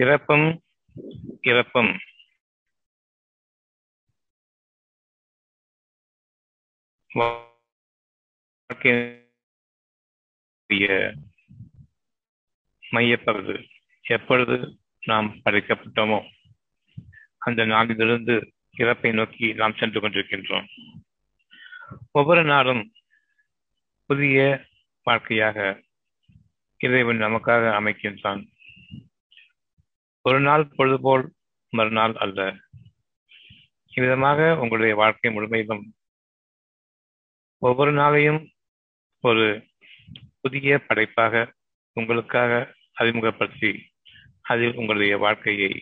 பிறப்பும் இறப்பும். மையப்படுது எப்பொழுது நாம் படைக்கப்பட்டோமோ அந்த நாளிலிருந்து இறப்பை நோக்கி நாம் சென்று கொண்டிருக்கின்றோம். ஒவ்வொரு நாளும் புதிய வாழ்க்கையாக இறைவன் நமக்காக அமைக்கின்றான். ஒரு நாள் பொழுதுபோல் மறுநாள் அல்ல. இவ்விதமாக உங்களுடைய வாழ்க்கை முழுமையிலும் ஒவ்வொரு நாளையும் ஒரு புதிய படைப்பாக உங்களுக்காக அறிமுகப்படுத்தி அதில் உங்களுடைய வாழ்க்கையை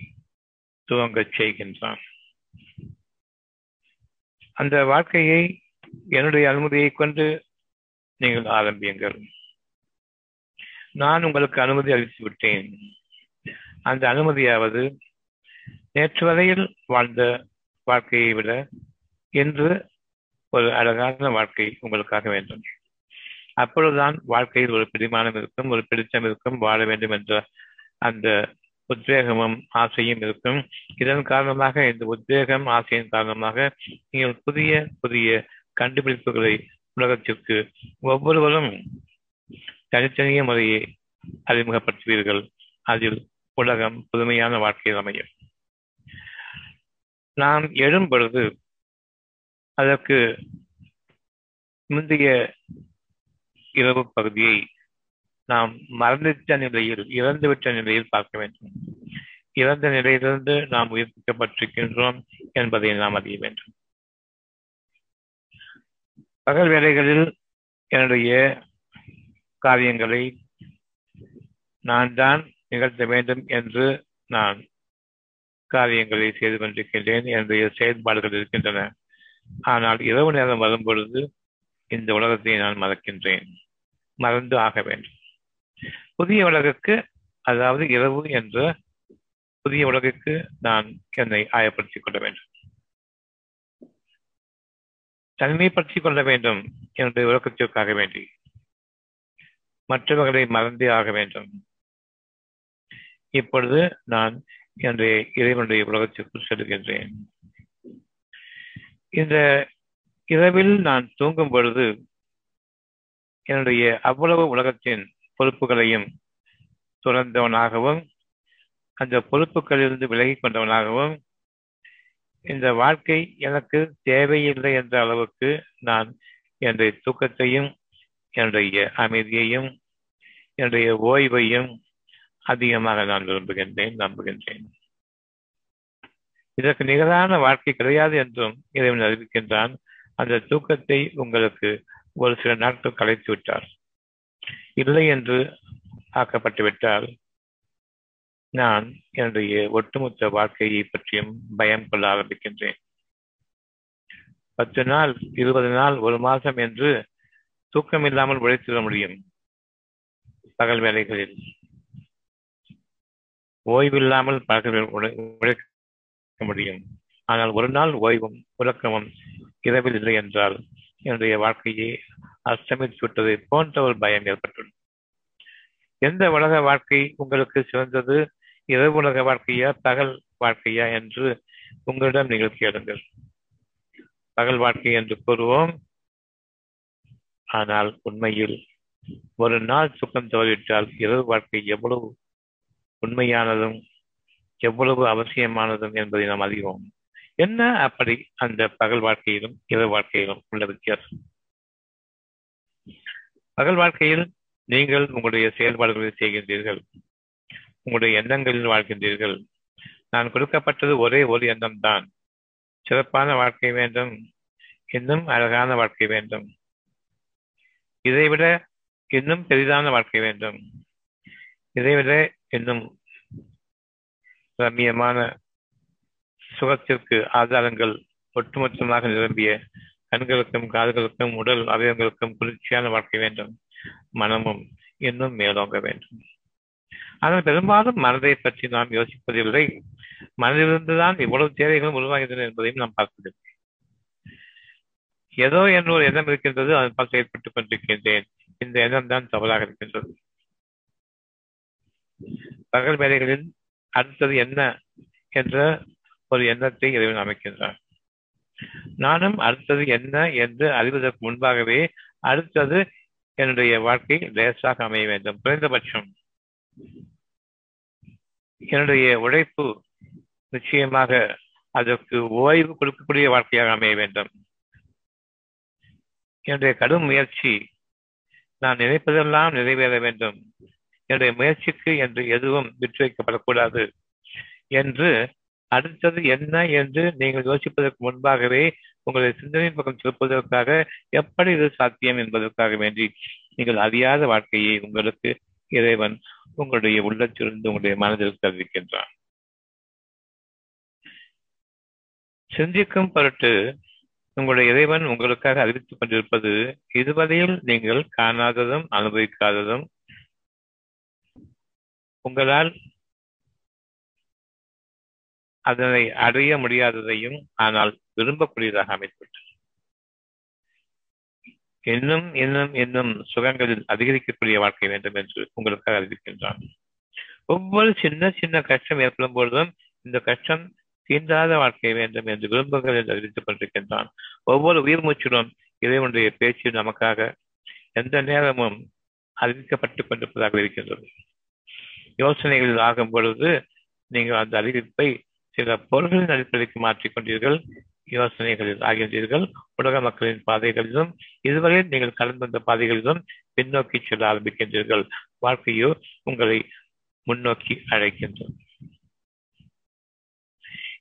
துவங்கச் செய்கின்றான். அந்த வாழ்க்கையை என்னுடைய அனுமதியை கொண்டு நீங்கள் ஆரம்பியுங்கள். நான் உங்களுக்கு அனுமதி அளித்து விட்டேன் அந்த அனுமதியாவது நேற்று வரையில் வாழ்ந்த வாழ்க்கையை விட இன்று ஒரு அழகான வாழ்க்கை உங்களுக்காக வேண்டும். அப்பொழுதுதான் வாழ்க்கையில் ஒரு பிடிமானம் இருக்கும் ஒரு பிடித்தம் இருக்கும் வாழ வேண்டும் என்ற அந்த உத்வேகமும் ஆசையும் இருக்கும். இதன் காரணமாக இந்த உத்வேகம் ஆசையின் காரணமாக நீங்கள் புதிய புதிய கண்டுபிடிப்புகளை உலகத்திற்கு ஒவ்வொருவரும் தனித்தனிய முறையை அறிமுகப்படுத்துவீர்கள். அதில் உலகம் புதுமையான வாழ்க்கையில் அமையும். நாம் எழும் பொழுது அதற்கு முந்தைய இரவு பகுதியை நாம் மறந்துவிட்ட நிலையில் இறந்துவிட்ட நிலையில் பார்க்க வேண்டும். இறந்த நிலையிலிருந்து நாம் உயிர்ப்பிக்கப்பட்டிருக்கின்றோம் என்பதை நாம் அறிய வேண்டும். பகல் வேலைகளில் என்னுடைய காரியங்களை நான் தான் நிகழ்த்த வேண்டும் என்று நான் காரியங்களை செய்து கொண்டிருக்கின்றேன் என்னுடைய செயல்பாடுகள் இருக்கின்றன. ஆனால் இரவு நேரம் வரும் பொழுது இந்த உலகத்தை நான் மறக்கின்றேன். மறந்து ஆக வேண்டும். புதிய உலகுக்கு அதாவது இரவு என்ற புதிய உலகுக்கு நான் என்னை ஆயப்படுத்திக் கொள்ள வேண்டும். தனிமைப்படுத்திக் கொள்ள வேண்டும் என்னுடைய உலகத்திற்காக வேண்டி. மற்றவர்களை மறந்தே ஆக வேண்டும். இப்பொழுது நான் என்னுடைய இறைவனுடைய உலகத்திற்குள் செல்கின்றேன். இந்த இரவில் நான் தூங்கும் பொழுது என்னுடைய அவ்வளவு உலகத்தின் பொறுப்புகளையும் துறந்தவனாகவும் அந்த பொறுப்புகளிலிருந்து விலகி கொண்டவனாகவும் இந்த வாழ்க்கை எனக்கு தேவையில்லை என்ற அளவுக்கு நான் என்னுடைய தூக்கத்தையும் என்னுடைய அமைதியையும் என்னுடைய ஓய்வையும் அதிகமாக நான் விரும்புகின்றேன் நம்புகின்றேன். இதற்கு நிகரான வாழ்க்கை கிடையாது என்றும் இறைவன் அறிவிக்கின்றான். அந்த தூக்கத்தை உங்களுக்கு ஒரு சில நாட்கள் கலைத்து விட்டார். இல்லை என்று ஆக்கப்பட்டு விட்டால் நான் என்னுடைய ஒட்டுமொத்த வாழ்க்கையை பற்றியும் பயம் கொள்ள ஆரம்பிக்கின்றேன். பத்து நாள் இருபது நாள் ஒரு மாதம் என்று தூக்கம் இல்லாமல் உழைத்திட முடியும். பகல் வேலைகளில் ஓய்வில்லாமல் பழக்கங்கள் உழைக்க முடியும். ஆனால் ஒரு நாள் ஓய்வும் உறக்கமும் இரவில் இல்லை என்றால் என்னுடைய வாழ்க்கையை அஸ்தமித்து விட்டதை போன்ற ஒரு பயம் ஏற்பட்டுள்ளது. எந்த உலக வாழ்க்கை உங்களுக்கு சிறந்தது? இரவு உலக வாழ்க்கையா பகல் வாழ்க்கையா என்று உங்களிடம் நீங்கள் கேளுங்கள். பகல் வாழ்க்கை என்று கூறுவோம். ஆனால் உண்மையில் ஒரு நாள் சுக்கம் தவறிவிட்டால் இரவு வாழ்க்கை எவ்வளவு உண்மையானதும் எவ்வளவு அவசியமானதும் என்பதை நாம் அறிவோம். என்ன அப்படி அந்த பகல் வாழ்க்கையிலும் இரவு வாழ்க்கையிலும் உள்ள வித்தியாசம்? பகல் வாழ்க்கையில் நீங்கள் உங்களுடைய செயல்பாடுகளை செய்கின்றீர்கள். உங்களுடைய எண்ணங்களில் வாழ்கின்றீர்கள். நான் கொடுக்கப்பட்டது ஒரே ஒரு எண்ணம் தான் சிறப்பான வாழ்க்கை வேண்டும். இன்னும் அழகான வாழ்க்கை வேண்டும். இதைவிட இன்னும் பெரிதான வாழ்க்கை வேண்டும். இதைவிட இன்னும் ரம்மியமான சுகத்திற்கு ஆதாரங்கள் ஒட்டுமொத்தமாக நிரம்பிய கண்களுக்கும் காதுகளுக்கும் உடல் அவயவங்களுக்கும் குளிர்ச்சியான வாழ்க்கை வேண்டும். மனமும் இன்னும் மேலோங்க வேண்டும். ஆனால் பெரும்பாலும் மனதை பற்றி நாம் யோசிப்பதில்லை. மனதிலிருந்துதான் இவ்வளவு தேவைகளும் உருவாகின்றன என்பதையும் நாம் பார்ப்பதில்லை. ஏதோ என்ற ஒரு எண்ணம் இருக்கின்றது அதன் பார்த்து ஏற்பட்டுக் கொண்டிருக்கின்றேன். இந்த எண்ணம் தான் தவறாக இருக்கின்றது. பகல் வேலைகளில் அடுத்தது என்ன என்ற ஒரு எண்ணத்தை இறைவன் அமைக்கின்றான். நானும் அடுத்தது என்ன என்று அறிவதற்கு முன்பாகவே அடுத்தது என்னுடைய வாழ்க்கை லேசாக அமைய வேண்டும். குறைந்தபட்சம் என்னுடைய உழைப்பு நிச்சயமாக அதற்கு ஓய்வு கொடுக்கக்கூடிய வாழ்க்கையாக அமைய வேண்டும். என்னுடைய கடும் முயற்சி நான் நினைப்பதெல்லாம் நிறைவேற வேண்டும். என்னுடைய முயற்சிக்கு என்று எதுவும் விற்று வைக்கப்படக்கூடாது என்று அடுத்தது என்ன என்று நீங்கள் யோசிப்பதற்கு முன்பாகவே உங்களுடைய சிந்தனையின் பக்கம் திருப்புவதற்காக எப்படி இது சாத்தியம் என்பதற்காக வேண்டி நீங்கள் அறியாத வாழ்க்கையை உங்களுக்கு இறைவன் உங்களுடைய உள்ளத்திலிருந்து உங்களுடைய மனதில் தெரிவிக்கின்றான் சிந்திக்கும் பொருட்டு உங்களுடைய இறைவன் உங்களுக்காக அறிவித்துக் கொண்டிருப்பது இதுவரையில் நீங்கள் காணாததும் அனுபவிக்காததும் உங்களால் அதனை அடைய முடியாததையும் ஆனால் விரும்பக்கூடியதாக அமைந்துவிட்டது. இன்னும் இன்னும் இன்னும் சுகங்களில் அதிகரிக்கக்கூடிய வாழ்க்கை வேண்டும் என்று உங்களுக்காக அறிவிக்கின்றான். ஒவ்வொரு சின்ன சின்ன கஷ்டம் ஏற்படும் பொழுதும் இந்த கஷ்டம் தீண்டாத வாழ்க்கை வேண்டும் என்று விரும்புகள் என்று அறிவித்துக் கொண்டிருக்கின்றான். ஒவ்வொரு உயிர் மூச்சிலும் இறைவனுடைய பேச்சு நமக்காக எந்த நேரமும் அறிவிக்கப்பட்டுக் கொண்டிருப்பதாக இருக்கின்றது. யோசனைகளில் ஆகும் பொழுது நீங்கள் அந்த அறிவிப்பை சில பொருள்களின் அடிப்படைக்கு மாற்றிக்கொண்டீர்கள் யோசனைகளில் ஆகின்றீர்கள் உலக மக்களின் பாதைகளிலும் இதுவரை நீங்கள் கடந்து வந்த பாதைகளிலும் பின்னோக்கி செல்ல ஆரம்பிக்கின்றீர்கள். வாழ்க்கையோ உங்களை முன்னோக்கி அழைக்கின்றது.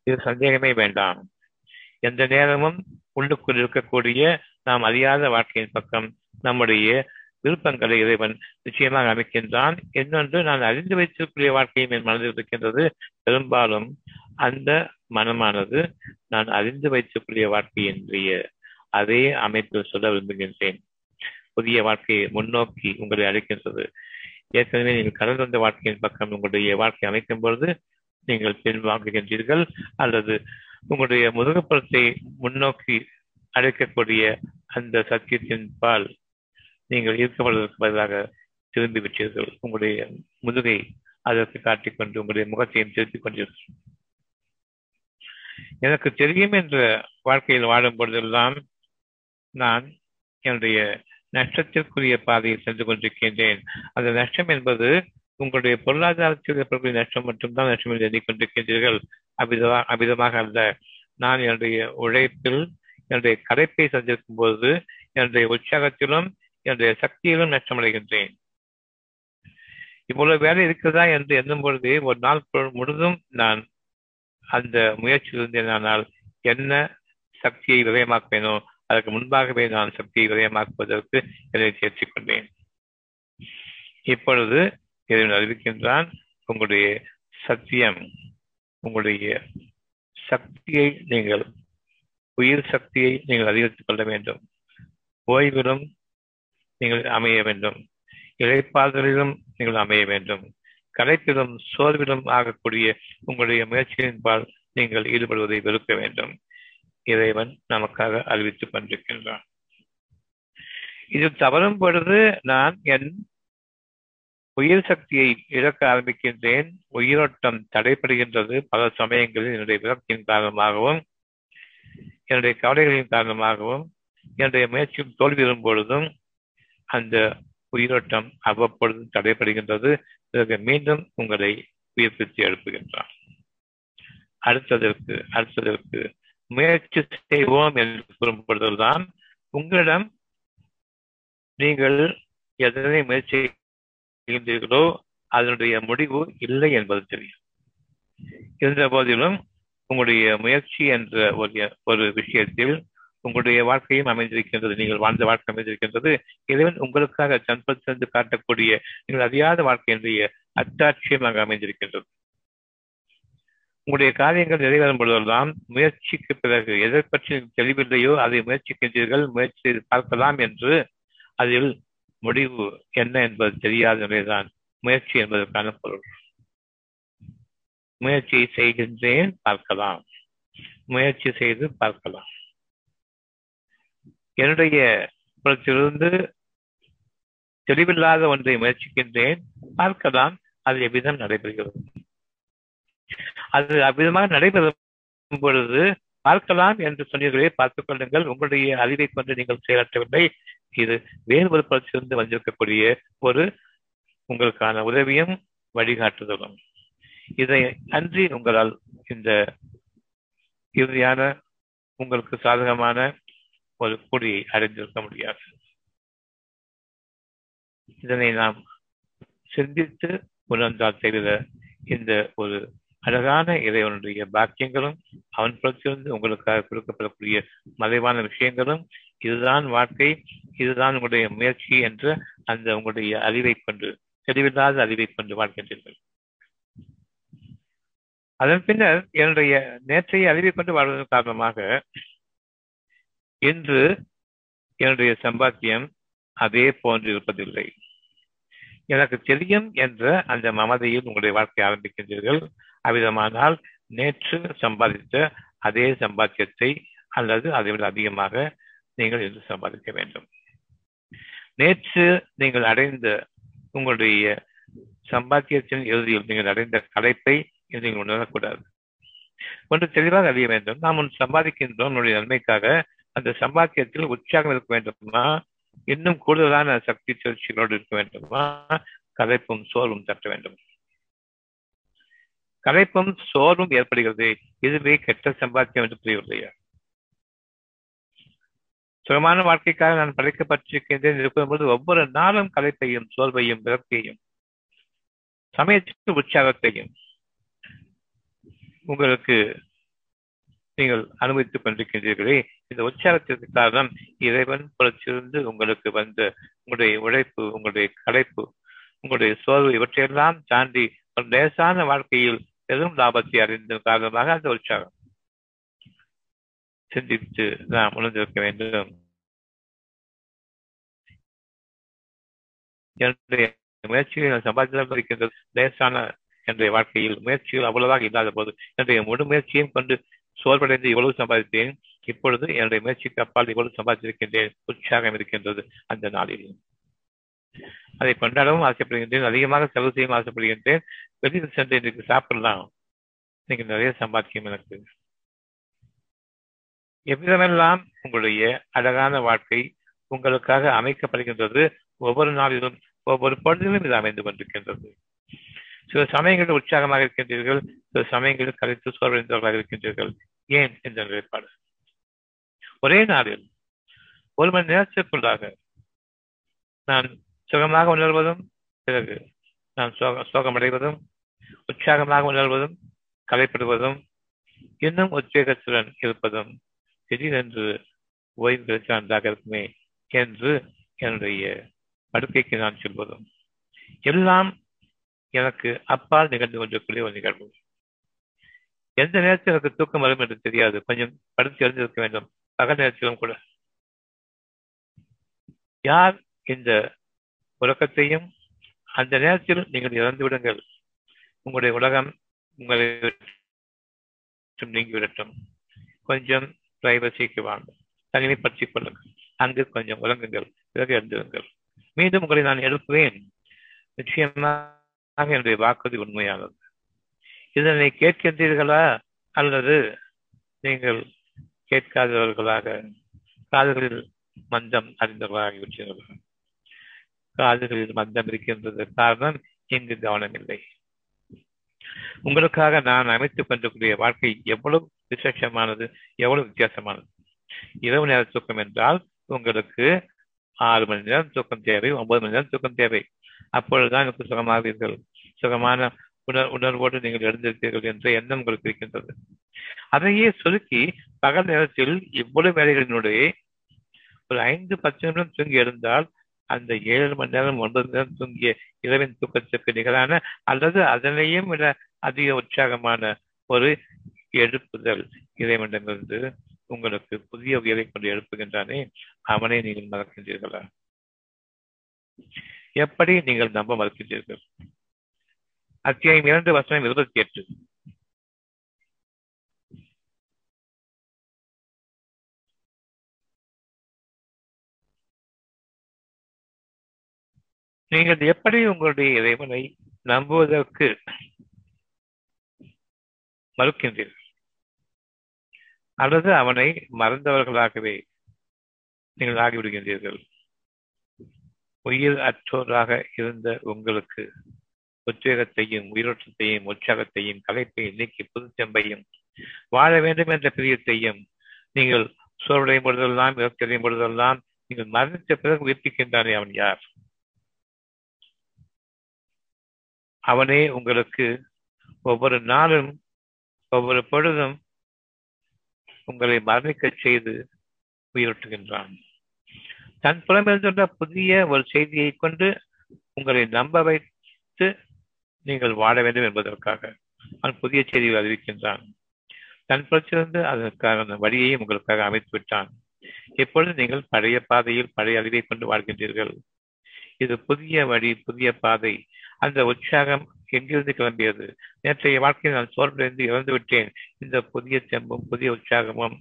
இது சந்தேகமே வேண்டாம். எந்த நேரமும் உள்ளுக்குள் இருக்கக்கூடிய நாம் அறியாத வாழ்க்கையின் பக்கம் நம்முடைய விருப்பங்களை இறைவன் நிச்சயமாக அமைக்கின்றான். இன்னொன்று நான் அறிந்து வைத்திருக்கிற வாழ்க்கையும் என் மனதில் இருக்கின்றது. பெரும்பாலும் அந்த மனமானது நான் அறிந்து வைத்திருக்கிற வாழ்க்கையின்றைய அதே அமைப்பில் சொல்ல விரும்புகின்றேன். புதிய வாழ்க்கையை முன்னோக்கி உங்களை அழைக்கின்றது. ஏற்கனவே நீங்கள் கடந்த வந்த வாழ்க்கையின் பக்கம் உங்களுடைய வாழ்க்கை அமைக்கும் பொழுது நீங்கள் பின்வாங்குகின்றீர்கள் அல்லது உங்களுடைய முதுகுப்புறத்தை முன்னோக்கி அழைக்கக்கூடிய அந்த சத்தியத்தின் பால் நீங்கள் ஈர்க்கப்படுவதற்கு பதிலாக திரும்பி விட்டீர்கள். உங்களுடைய முதுகை அதற்கு காட்டிக்கொண்டு உங்களுடைய முகத்தையும் திருத்திக் கொண்டீர்கள் எனக்கு தெரியும் என்ற வாழ்க்கையில் வாழும் பொழுதெல்லாம் நான் என்னுடைய நஷ்டத்திற்குரிய பாதையில் சென்று கொண்டிருக்கின்றேன். அந்த நஷ்டம் என்பது உங்களுடைய பொருளாதாரத்தில் ஏற்படக்கூடிய நஷ்டம் மட்டும்தான் நஷ்டம் என்று எண்ணிக்கொண்டிருக்கின்றீர்கள் அபிதமாக அபிதமாக அல்ல. நான் என்னுடைய உழைப்பில் என்னுடைய கடைப்பை சந்திருக்கும் போது என்னுடைய உற்சாகத்திலும் என்னுடைய சக்தியிலும் நஷ்டமடைகின்றேன். இவ்வளவு வேலை இருக்கிறதா என்று எண்ணும் பொழுது ஒரு நாள் முழுதும் நான் அந்த முயற்சியில் இருந்தேனால் என்ன சக்தியை விரயமாக்குவேனோ அதற்கு முன்பாகவே நான் சக்தியை விரயமாக்குவதற்கு என்னை தேர்ச்சி கொண்டேன் இப்பொழுது இதை அறிவிக்கின்றான் உங்களுடைய சத்தியம் உங்களுடைய சக்தியை நீங்கள் உயிர் சக்தியை நீங்கள் அதிகரித்துக் கொள்ள வேண்டும். ஓய்விலும் நீங்கள் அமைய வேண்டும். இழைப்பாதலிலும் நீங்கள் அமைய வேண்டும். கலைப்பிலும் சோர்விலும் ஆகக்கூடிய உங்களுடைய முயற்சியின்பால் நீங்கள் ஈடுபடுவதை வெறுக்க வேண்டும். இறைவன் நமக்காக அறிவித்துக் கொண்டிருக்கின்றான். இது தவறும் பொழுது நான் என் உயிர் சக்தியை இழக்க ஆரம்பிக்கின்றேன். உயிரோட்டம் தடைபடுகின்றது. பல சமயங்களில் என்னுடைய விரக்தியின் காரணமாகவும் என்னுடைய கவலைகளின் காரணமாகவும் என்னுடைய முயற்சியும் தோல்வி பொழுதும் அந்த உயிரோட்டம் அவ்வப்பொழுது தடைப்படுகின்றது பிறகு மீண்டும் உங்களை உயிர்ப்பித்து எழுப்புகின்றான். அடுத்ததற்கு அடுத்ததற்கு முயற்சி செய்வோம் என்று கூறும்பொழுதுதான் உங்களிடம் நீங்கள் எதனை முயற்சி செய்கின்றீர்களோ அதனுடைய முடிவு இல்லை என்பது தெரியும். இருந்த போதிலும் உங்களுடைய முயற்சி என்ற ஒரு ஒரு விஷயத்தில் உங்களுடைய வாழ்க்கையும் அமைந்திருக்கின்றது நீங்கள் வாழ்ந்த வாழ்க்கை அமைந்திருக்கின்றது. இறைவன் உங்களுக்காக சன்பத்திலிருந்து காட்டக்கூடிய நீங்கள் அறியாத வாழ்க்கை அத்தாட்சியமாக அமைந்திருக்கின்றது. உங்களுடைய காரியங்கள் நிறைவேறும் பொழுதெல்லாம் முயற்சிக்கு பிறகு எதை பற்றி தெளிவில்லையோ அதை முயற்சிக்கின்றீர்கள் முயற்சி செய்து பார்க்கலாம் என்று அதில் முடிவு என்ன என்பது தெரியாத நிலைதான். முயற்சி என்பதற்கான பொருள். முயற்சி செய்கின்றேன் பார்க்கலாம். முயற்சி செய்து பார்க்கலாம். என்னுடைய புறத்திலிருந்து தெளிவில்லாத ஒன்றை முயற்சிக்கின்றேன். பார்க்கலாம் அது எவ்விதம் நடைபெறுகிறது. அது அவ்விதமாக நடைபெறும் பொழுது பார்க்கலாம் என்று சொன்னீர்களே பார்த்துக் கொள்ளுங்கள். உங்களுடைய அறிவை கொண்டு நீங்கள் செயலாற்றவில்லை. இது வேறு ஒரு புறத்திலிருந்து வந்திருக்கக்கூடிய ஒரு உங்களுக்கான உதவியும் வழிகாட்டுதலும். இதை அன்றி உங்களால் இந்த இறுதியான உங்களுக்கு சாதகமான ஒரு கூடியை அடைந்திருக்க முடியாது. இதனை நாம் சிந்தித்து உணர்ந்தால் தவிர இந்த ஒரு அழகான இறைவனுடைய பாக்கியங்களும் அவன் புறத்திலிருந்து உங்களுக்காக கொடுக்கப்படக்கூடிய மறைவான விஷயங்களும் இதுதான் வாழ்க்கை இதுதான் உங்களுடைய முயற்சி என்ற அந்த உங்களுடைய அறிவை கொண்டு தெளிவில்லாத அறிவை கொண்டு வாழ்கின்றீர்கள். அதன் பின்னர் என்னுடைய நேற்றைய அறிவை கொண்டு வாழ்வதன் காரணமாக இன்று என்னுடைய சம்பாத்தியம் அதே போன்று இருப்பதில்லை. எனக்கு தெரியும் என்ற அந்த மமதையில் உங்களுடைய வாழ்க்கை ஆரம்பிக்கின்றீர்கள். அவ்விதமானால் நேற்று சம்பாதித்த அதே சம்பாத்தியத்தை அல்லது அதை விட அதிகமாக நீங்கள் இன்று சம்பாதிக்க வேண்டும். நேற்று நீங்கள் அடைந்த உங்களுடைய சம்பாத்தியத்தின் இறுதியில் நீங்கள் அடைந்த கலைப்பை நீங்கள் உணரக்கூடாது. ஒன்று தெளிவாக அறிய வேண்டும். நாம் ஒன்று சம்பாதிக்கின்றோம். நம்முடைய நன்மைக்காக அந்த சம்பாத்தியத்தில் உற்சாகம் இருக்க வேண்டுமா? இன்னும் கூடுதலான சக்தி சுழற்சிகளோடு இருக்க வேண்டுமா? கலைப்பும் சோர்வும் தட்ட வேண்டும். கலைப்பும் சோர்வும் ஏற்படுகிறது. இதுவே கெட்ட சம்பாத்தியம் என்று புரியவில்லையா? சுகமான வாழ்க்கைக்காக நான் படைக்கப்பட்டிருக்கின்றேன் இருக்கும்போது ஒவ்வொரு நாளும் கலைப்பையும் சோர்வையும் விரக்தியையும் சமயத்திற்கு உற்சாகத்தையும் உங்களுக்கு நீங்கள் அனுபவித்துக் கொண்டிருக்கின்றீர்களே. இந்த உற்சாகத்திற்கு காரணம் இறைவன் புறத்திலிருந்து உங்களுக்கு வந்த உங்களுடைய உழைப்பு உங்களுடைய கடைப்பு உங்களுடைய சோர்வு இவற்றையெல்லாம் தாண்டி ஒரு லேசான வாழ்க்கையில் பெரும் லாபத்தை அறிந்த காரணமாக அந்த உற்சாகம். சிந்தித்து நாம் உணர்ந்திருக்க வேண்டும். என்னுடைய முயற்சிகளை சம்பாதித்திருக்கின்ற லேசான என்னுடைய வாழ்க்கையில் முயற்சிகள் அவ்வளவாக இல்லாத போது என்னுடைய முழு முயற்சியும் கொண்டு சோர்வடைந்து இவ்வளவு சம்பாதித்தேன். இப்பொழுது என்னுடைய முயற்சிக்கு அப்பால் இவ்வளவு சம்பாதித்திருக்கின்றேன். உற்சாகம் இருக்கின்றது அந்த நாளில். அதை கொண்டாடவும் ஆசைப்படுகின்றேன். அதிகமாக செலவு செய்யவும் ஆசைப்படுகின்றேன். வெளியில் சென்று இன்றைக்கு சாப்பிடலாம். இன்னைக்கு நிறைய சம்பாதிக்கும் எனக்கு. எவ்விதமெல்லாம் உங்களுடைய அழகான வாழ்க்கை உங்களுக்காக அமைக்கப்படுகின்றது ஒவ்வொரு நாளிலும் ஒவ்வொரு பொழுதிலும் இது அமைந்து கொண்டிருக்கின்றது. சில சமயங்களில் உற்சாகமாக இருக்கின்றீர்கள் சில சமயங்களில் கலைத்து சோர்வடைந்தவர்களாக இருக்கின்றீர்கள். ஏன் என்ற நிலைப்பாடு. ஒரே நாளில் ஒரு மணி நேரத்திற்குள்ளாக நான் சுகமாக உணர்வதும் பிறகு நான் சோகமடைவதும் உற்சாகமாக உணர்வதும் கலைப்படுவதும் இன்னும் உத்வேகத்துடன் இருப்பதும் திடீரென்று ஓய்வு கிடைச்ச நன்றாக இருக்குமே என்று என்னுடைய படுக்கைக்கு நான் சொல்வதும். எல்லாம் எனக்கு அப்பால் நிகழ்ந்து கொண்டிருக்கூடிய ஒரு நிகழ்வு. எந்த நேரத்தில் எனக்கு தூக்கம் வரும் என்று தெரியாது. கொஞ்சம் படுத்து எழுந்திருக்க வேண்டும். பகல் நேரத்திலும் கூட. யார் இந்த உலகத்தையும் அந்த நேரத்தில் நீங்கள் இறந்து விடுங்கள். உங்களுடைய உலகம் உங்களை நீங்கிவிடட்டும். கொஞ்சம் பிரைவசிக்கு வாங்க. தனிமைப்படுத்திக் கொள்ளுங்கள். அங்கு கொஞ்சம் உறங்குங்கள். பிறகு எழுந்துருங்கள். மீண்டும் உங்களை நான் எழுப்புவேன். நிச்சயமா ஆக என்னுடைய வாக்குறுதி உண்மையானது. இதனை கேட்கின்றீர்களா? அல்லது நீங்கள் கேட்காதவர்களாக காதுகளில் மந்தம் அறிந்தவர்களாகிவிட்டீர்களா காதுகளில் மந்தம் இருக்கின்றது காரணம் இங்கு கவனம் இல்லை உங்களுக்காக நான் அமைத்துக் கொண்டிருக்கூடிய வாழ்க்கை எவ்வளவு விசேஷமானது எவ்வளவு வித்தியாசமானது? இரவு நேர தூக்கம் என்றால் உங்களுக்கு ஆறு மணி நேரம் தூக்கம் தேவை ஒன்பது மணி நேரம் தூக்கம் தேவை. அப்பொழுதுதான் எனக்கு சுகமாவீர்கள். சுகமான உணர் உணர்வோடு நீங்கள் எழுந்திருக்கிறீர்கள் என்ற எண்ணம் உங்களுக்கு இருக்கின்றது. அதையே சுருக்கி பகல் நேரத்தில் இவ்வளவு வேலைகளினுடைய ஒரு ஐந்து பத்து நிமிடம் தூங்கி எழுந்தால் அந்த ஏழு மணி நேரம் ஒன்பது நேரம் தூங்கிய இரவின் தூக்கத்திற்கு நிகரான அல்லது அதனையும் விட அதிக உற்சாகமான ஒரு எழுப்புதல் இறைவனிடமிருந்து உங்களுக்கு புதிய உயரை கொண்டு எழுப்புகின்றானே. அவனை நீங்கள் மறக்கின்றீர்களா? எப்படி நீங்கள் நம்ப மறுக்கின்றீர்கள்? அத்தியாயம் இரண்டு வசனம் இருபத்தி எட்டு நீங்கள் எப்படி உங்களுடைய இறைவனை நம்புவதற்கு மறுக்கின்றீர்கள்? அல்லது அவனை மறந்தவர்களாகவே நீங்கள் ஆகிவிடுகின்றீர்கள்? உயிர் அற்றோராக இருந்த உங்களுக்கு உத்வேகத்தையும் உயிரோட்டத்தையும் உற்சாகத்தையும் கலைப்பையும் நீக்கி புதுச்செம்பையும் வாழ வேண்டும் என்ற பிரியத்தையும் நீங்கள் சோர்வடையும் பொழுதெல்லாம் இறக்கடையும் பொழுதெல்லாம் நீங்கள் மரணித்த பிறகு உயிர்ப்பிக்கின்றானே அவன் யார்? அவனே உங்களுக்கு ஒவ்வொரு நாளும் ஒவ்வொரு பொழுதும் உங்களை மரணிக்க செய்து உயிரோட்டுகின்றான். தன் புலமிருந்துள்ள புதிய ஒரு செய்தியை கொண்டு உங்களை நம்ப வைத்து நீங்கள் வாழ வேண்டும் என்பதற்காக அவன் புதிய செய்தியை அறிவிக்கின்றான். தன் புறத்திலிருந்து அதற்கான வழியையும் உங்களுக்காக அமைத்து விட்டான். இப்பொழுது நீங்கள் பழைய பாதையில் பழைய அறிவை கொண்டு வாழ்கின்றீர்கள்? இது புதிய வழி புதிய பாதை. அந்த உற்சாகம் எங்கிருந்து கிளம்பியது? நேற்றைய வாழ்க்கையில் நான் சோர்விலிருந்து இறந்து விட்டேன். இந்த புதிய தெம்பும் புதிய உற்சாகமும்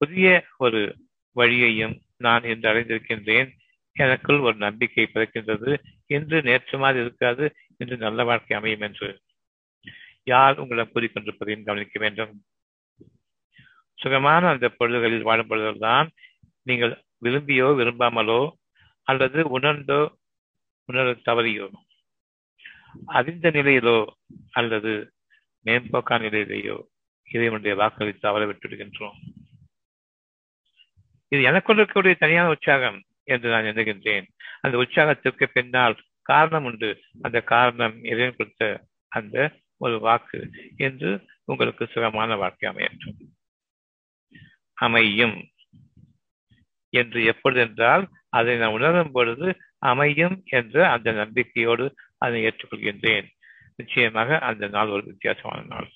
புதிய ஒரு வழியையும் நான் இன்று அடைந்திருக்கின்றேன் எனக்குள் ஒரு நம்பிக்கை பிறக்கின்றது. இன்று நேற்று மாதிரி இருக்காது. என்று நல்ல வாழ்க்கை அமையும் என்று யார் உங்களிடம் கூறிக்கொண்டிருப்பதையும் கவனிக்க வேண்டும். சுகமான அந்த பொழுதுகளில் வாழும் பொழுதுதான் நீங்கள் விரும்பியோ விரும்பாமலோ அல்லது உணர்ந்தோ உணர தவறியோ அறிந்த நிலையிலோ அல்லது மேம்போக்கான நிலையிலேயோ இறைவனுடைய வாக்களை தவற விட்டுவிடுகின்றோம். இது எனக்குள்ள இருக்கக்கூடிய தனியான உற்சாகம் என்று நான் எண்ணுகின்றேன். அந்த உற்சாகத்திற்கு பின்னால் காரணம் உண்டு. அந்த காரணம் இறைவன் கொடுத்த அந்த ஒரு வாக்கு என்று உங்களுக்கு சுகமான வாழ்க்கை அமையற்றும் அமையும் என்று எப்பொழுது என்றால் அதை நான் உணரும் பொழுது அமையும் என்ற அந்த நம்பிக்கையோடு அதை ஏற்றுக்கொள்கின்றேன். நிச்சயமாக அந்த நாள் ஒரு வித்தியாசமான நாள்.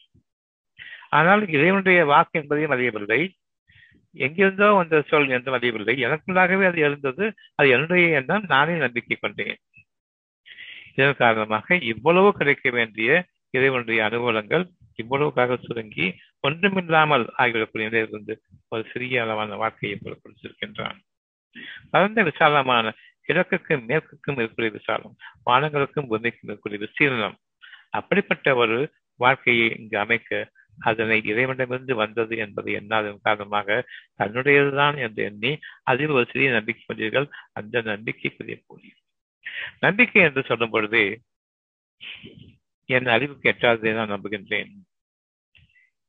ஆனால் இறைவனுடைய வாக்கு என்பதையும் அறியவில்லை. எங்கிருந்தோ வந்த சொல் என்றும் அறியவில்லை. எனக்குள்ளாகவே அது எழுந்தது. அது என்னுடைய எண்ணம். நானே நம்பிக்கை கொண்டேன். இதன் காரணமாக இவ்வளவு கிடைக்க வேண்டிய இறைவனுடைய அனுகூலங்கள் இவ்வளவுக்காக சுருங்கி ஒன்றுமில்லாமல் ஆகிவிடக்கூடிய நிலையிலிருந்து ஒரு சிறிய அளவான வாழ்க்கையை கொடுத்திருக்கின்றான். பரந்த விசாலமான கிழக்குக்கும் மேற்குக்கும் இருக்கக்கூடிய விசாலம் வானங்களுக்கும் பூமிக்கும் இருக்கக்கூடிய விசீலனம் அப்படிப்பட்ட ஒரு வாழ்க்கையை இங்கு அமைக்க அதனை இறைவனிடமிருந்து வந்தது என்பதை எண்ணாதன் காரணமாக தன்னுடையதுதான் என்று எண்ணி அதில் ஒரு சிறிய நம்பிக்கை கொண்டீர்கள் அந்த நம்பிக்கைக்குரிய கூலி. நம்பிக்கை என்று சொல்லும் பொழுது என் அறிவுக்கு எட்டாததை நான் நம்புகின்றேன்.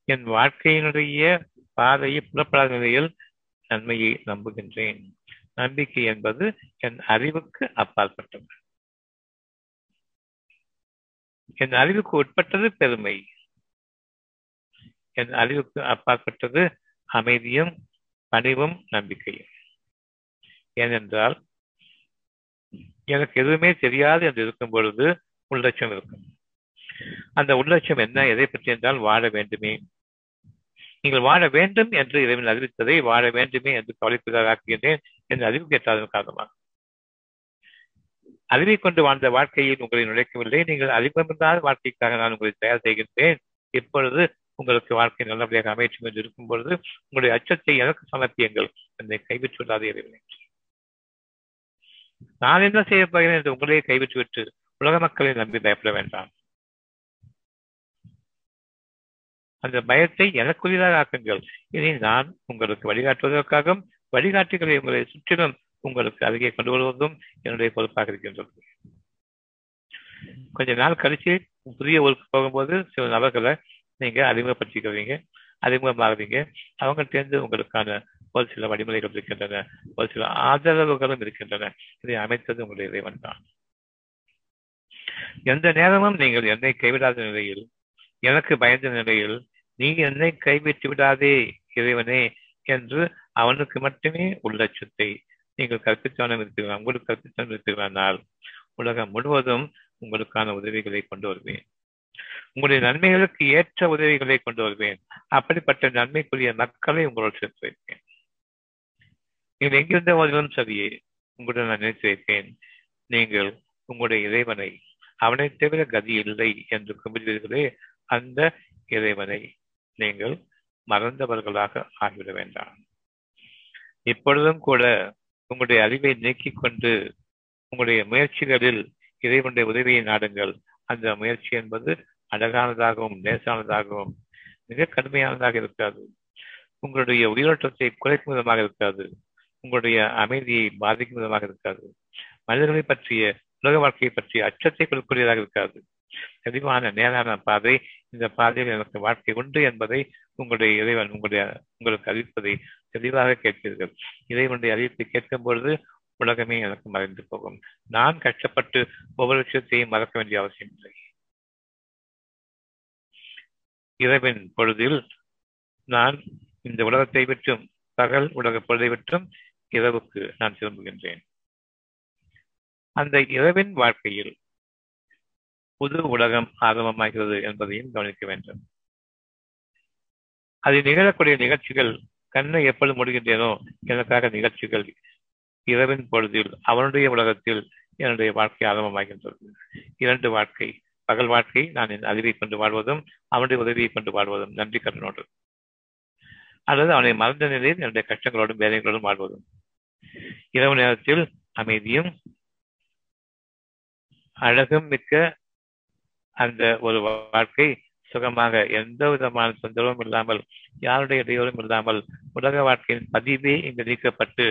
என் வாழ்க்கையினுடைய பாதையை புலப்படாத நிலையில் நன்மையை நம்புகின்றேன். நம்பிக்கை என்பது என் அறிவுக்கு அப்பாற்பட்டது. என் அறிவுக்கு உட்பட்டது பெருமை. என் அறிவுக்கு அப்பாற்பட்டது அமைதியும் பணிவும் நம்பிக்கையும். ஏனென்றால் எனக்கு எதுவுமே தெரியாது என்று இருக்கும் பொழுது உள்ளட்சம் இருக்கும். அந்த உள்ளட்சம் என்ன? எதை பற்றி என்றால் வாழ வேண்டுமே. நீங்கள் வாழ வேண்டும் என்று இறைவன் அறிவித்ததை வாழ வேண்டுமே என்று கவலைப்பதாக்குகின்றேன் என்று அறிவு கேட்டாதன் காரணமாக. அறிவை கொண்டு வாழ்ந்த வாழ்க்கையில் உங்களை நுழைக்கவில்லை. நீங்கள் அறிவமில்லாத வாழ்க்கைக்காக நான் உங்களை தயார் செய்கின்றேன். இப்பொழுது உங்களுக்கு வாழ்க்கை நல்லபடியாக அமைச்சும் என்று இருக்கும் பொழுது உங்களுடைய அச்சத்தை எனக்கு சமர்ப்பியுங்கள். என்னை கைவிட்டு இறைவனை. நான் என்ன செய்ய போகிறேன் என்று உங்களையே கைவிட்டு விட்டு உலக மக்களை நம்பி பயப்பட வேண்டாம். அந்த பயத்தை எனக்குரியதாக ஆக்குங்கள். இனி நான் உங்களுக்கு வழிகாட்டுவதற்காகவும் வழிகாட்டுகளை உங்களை சுற்றிலும் உங்களுக்கு அருகே கொண்டு வருவதும் என்னுடைய பொறுப்பாக இருக்கின்றது. கொஞ்ச நாள் கழிச்சு புதிய ஊருக்கு போகும்போது சில நபர்களை நீங்க அறிமுகப்படுத்திக்கிறீங்க. அறிமுகமாகிறீங்க அவங்க தேர்ந்து உங்களுக்கான ஒரு சில வழிமுறைகள் இருக்கின்றன ஒரு சில ஆதரவுகளும் இருக்கின்றன. இதை அமைத்தது உங்களுடைய இறைவன் தான். எந்த நேரமும் நீங்கள் என்னை கைவிடாத நிலையில் எனக்கு பயந்த நிலையில் நீ என்னை கைவிட்டு விடாதே இறைவனே என்று அவனுக்கு மட்டுமே உள்ளட்சத்தை நீங்கள் கற்பித்தவனம் இருக்கிறார் உங்களுக்கு கற்பித்தவனம் இருக்கிறானால் உலகம் முழுவதும் உங்களுக்கான உதவிகளை கொண்டு வருவேன். உங்களுடைய நன்மைகளுக்கு ஏற்ற உதவிகளை கொண்டு வருவேன். அப்படிப்பட்ட நன்மைக்குரிய மக்களை உங்களோடு சேர்த்து வைப்பேன். நீங்கள் எங்கிருந்த போதிலும் சரியே உங்களுடன் நான் நினைத்து வைப்பேன். நீங்கள் உங்களுடைய இறைவனை அவனை தவிர கதி இல்லை என்று கும்பிடுவீர்களே அந்த இறைவனை நீங்கள் மறந்தவர்களாக ஆகிவிட வேண்டாம். இப்பொழுதும் கூட உங்களுடைய அறிவை நீக்கிக் கொண்டு உங்களுடைய முயற்சிகளில் இறைவனுடைய உதவியை நாடுங்கள். அந்த முயற்சி என்பது அழகானதாகவும் லேசானதாகவும் மிக கடுமையானதாக இருக்காது. உங்களுடைய உயிரோட்டத்தை குறைக்கும் விதமாக இருக்காது. உங்களுடைய அமைதியை பாதிக்கும் விதமாக இருக்காது. மனிதர்களை பற்றிய உலக வாழ்க்கையை பற்றிய அச்சத்தை கொடுக்கக்கூடியதாக இருக்காது. தெளிவான நேரான பாதை இந்த பாதையில் எனக்கு வாழ்க்கை உண்டு என்பதை உங்களுடைய இறைவன் உங்களுடைய உங்களுக்கு அறிவிப்பதை தெளிவாக கேட்பீர்கள். இறைவனுடைய அறிவிப்பை கேட்கும் பொழுது உலகமே எனக்கு மறைந்து போகும். நான் கஷ்டப்பட்டு ஒவ்வொரு விஷயத்தையும் மறக்க வேண்டிய அவசியம் இல்லை. இரவின் பொழுதில் நான் இந்த உலகத்தை விட்டும் பகல் உலக பொழுதை விட்டும் இரவுக்கு நான் திரும்புகின்றேன். அந்த இரவின் வாழ்க்கையில் புது உலகம் ஆரம்பமாகிறது என்பதையும் கவனிக்க வேண்டும். அதில் நிகழக்கூடிய நிகழ்ச்சிகள் கண்ணை எப்பொழுது முடிகின்றேனோ எனக்காக நிகழ்ச்சிகள் இரவின் பொழுதில் அவனுடைய உலகத்தில் என்னுடைய வாழ்க்கை ஆரம்பமாகின்றது. இரண்டு வாழ்க்கை பகல் வாழ்க்கை நான் என் அறிவை கொண்டு வாழ்வதும் அவனுடைய உதவியை கொண்டு வாழ்வதும். நன்றி கடனோடு அல்லது அவனை மறந்த நிலையில் என்னுடைய கஷ்டங்களோடும் வேதனைகளோடும் வாழ்வதும். இரவு நேரத்தில் அமைதியும் அழகும் மிக்க அந்த ஒரு வாழ்க்கை சுகமாக எந்த விதமான தொந்தரவும் இல்லாமல் யாருடைய இடையூறும் இல்லாமல் உலக வாழ்க்கையின் பதிவே இங்கு நீக்கப்பட்டு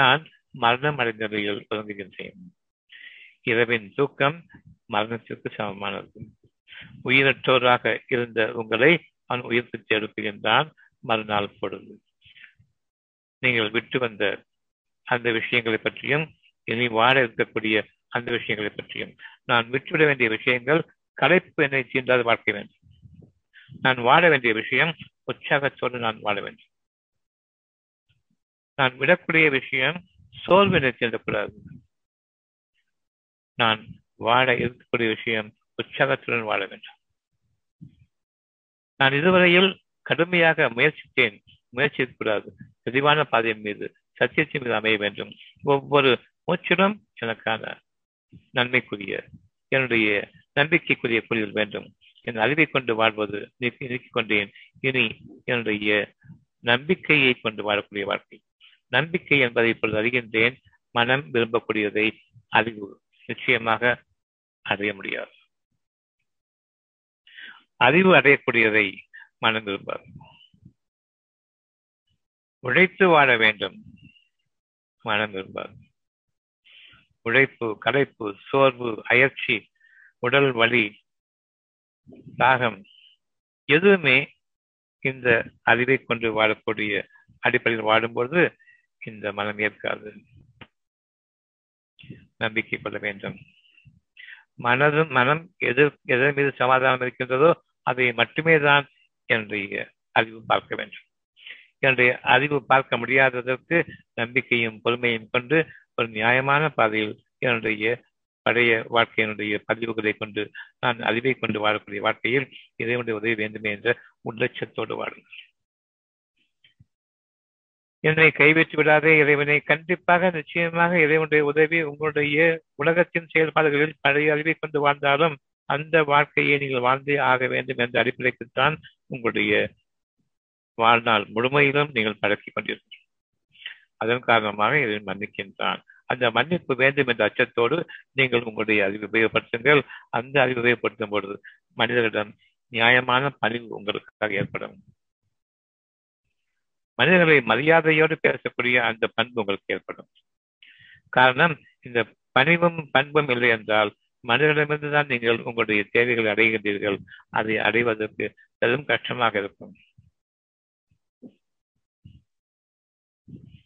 நான் மரணம் அடைந்த நிலையில் தொடங்குகின்றேன் இரவின் தூக்கம் மரணத்திற்கு சமமானது. உயிரற்றோராக இருந்த உங்களை அவன் உயிர்த்து எழுப்புகின்றான். மறுநாள் பொழுது. நீங்கள் விட்டு வந்த அந்த விஷயங்களை பற்றியும் இனி வாழ இருக்கக்கூடிய அந்த விஷயங்களை பற்றியும் நான் விட்டுவிட வேண்டிய விஷயங்கள் கலைப்பு என்னை தீண்டாத வாழ்க்கை வேண்டும். நான் வாழ வேண்டிய விஷயம் உற்சாகத்தோடு நான் வாழ வேண்டும். நான் விடக்கூடிய விஷயம் சோர்வு என்னை நான் வாழ இருக்கக்கூடிய விஷயம் உற்சாகத்துடன் வாழ வேண்டும். நான் இதுவரையில் கடுமையாக முயற்சித்தேன். முயற்சி இருக்கக்கூடாது தெளிவான பாதையின் மீது சத்தியத்தின் மீது அமைய வேண்டும். ஒவ்வொரு மூச்சிலும் எனக்கான நன்மைக்குரிய என்னுடைய நம்பிக்கைக்குரிய புரிதல் வேண்டும். என் அறிவை கொண்டு வாழ்வது நிறுத்திக் கொண்டேன். இனி என்னுடைய நம்பிக்கையை கொண்டு வாழக்கூடிய வாழ்க்கை. நம்பிக்கை என்பதை இப்பொழுது அறிகின்றேன். மனம் விரும்பக்கூடியதை அறிவு. நிச்சயமாக அறிய முடியாது. அறிவு அடையக்கூடியதை மனம் விரும்பாது. உழைத்து வாழ வேண்டும். மனம் விரும்பாது. உழைப்பு களைப்பு சோர்வு அயற்சி உடல் வலி தாகம் எதுவுமே இந்த அறிவை கொண்டு வாழக்கூடிய அடிப்படையில் வாழும்பொழுது இந்த மனம் ஏற்காது. நம்பிக்கை கொள்ள வேண்டும். மனதும் மனம் எது எதன் மீது சமாதானம் இருக்கின்றதோ அதை மட்டுமே தான் என்னுடைய அறிவு பார்க்க வேண்டும். என்னுடைய அறிவு பார்க்க முடியாததற்கு நம்பிக்கையும் பொறுமையும் கொண்டு ஒரு நியாயமான பாதையில் என்னுடைய பழைய வாழ்க்கையினுடைய பதிவுகளை கொண்டு நான் அறிவை கொண்டு வாழக்கூடிய வாழ்க்கையில் இறைவனுடைய உதவி வேண்டுமே என்ற உள்ளட்சத்தோடு வாழுங்கள். என்னை கைவிட்டு விடாதே இறைவனை கண்டிப்பாக நிச்சயமாக இறைவனுடைய உதவி உங்களுடைய உலகத்தின் செயல்பாடுகளில் பழைய அறிவை கொண்டு வாழ்ந்தாலும் அந்த வாழ்க்கையை நீங்கள் வாழ்ந்தே ஆக வேண்டும் என்ற அடிப்படைக்குத்தான் உங்களுடைய வாழ்நாள் முழுமையிலும் நீங்கள் பழக்கிக் கொண்டிருக்கிறீர்கள். அதன் காரணமாக இதை மன்னிக்கின்றான். அந்த மன்னிப்பு வேண்டும் என்ற அச்சத்தோடு நீங்கள் உங்களுடைய அறிவு உபயோகப்படுத்துங்கள். அந்த அறிவு உபயோகப்படுத்தும் பொழுது மனிதர்களிடம் நியாயமான பணிவு உங்களுக்காக ஏற்படும். மனிதர்களை மரியாதையோடு பேசக்கூடிய அந்த பண்பு உங்களுக்கு ஏற்படும். காரணம் இந்த பணிவும் பண்பும் இல்லை என்றால் மனிதர்களிடமிருந்து தான் நீங்கள் உங்களுடைய தேவைகளை அடைகின்றீர்கள். அதை அடைவதற்கு பெரும் கஷ்டமாக இருக்கும்.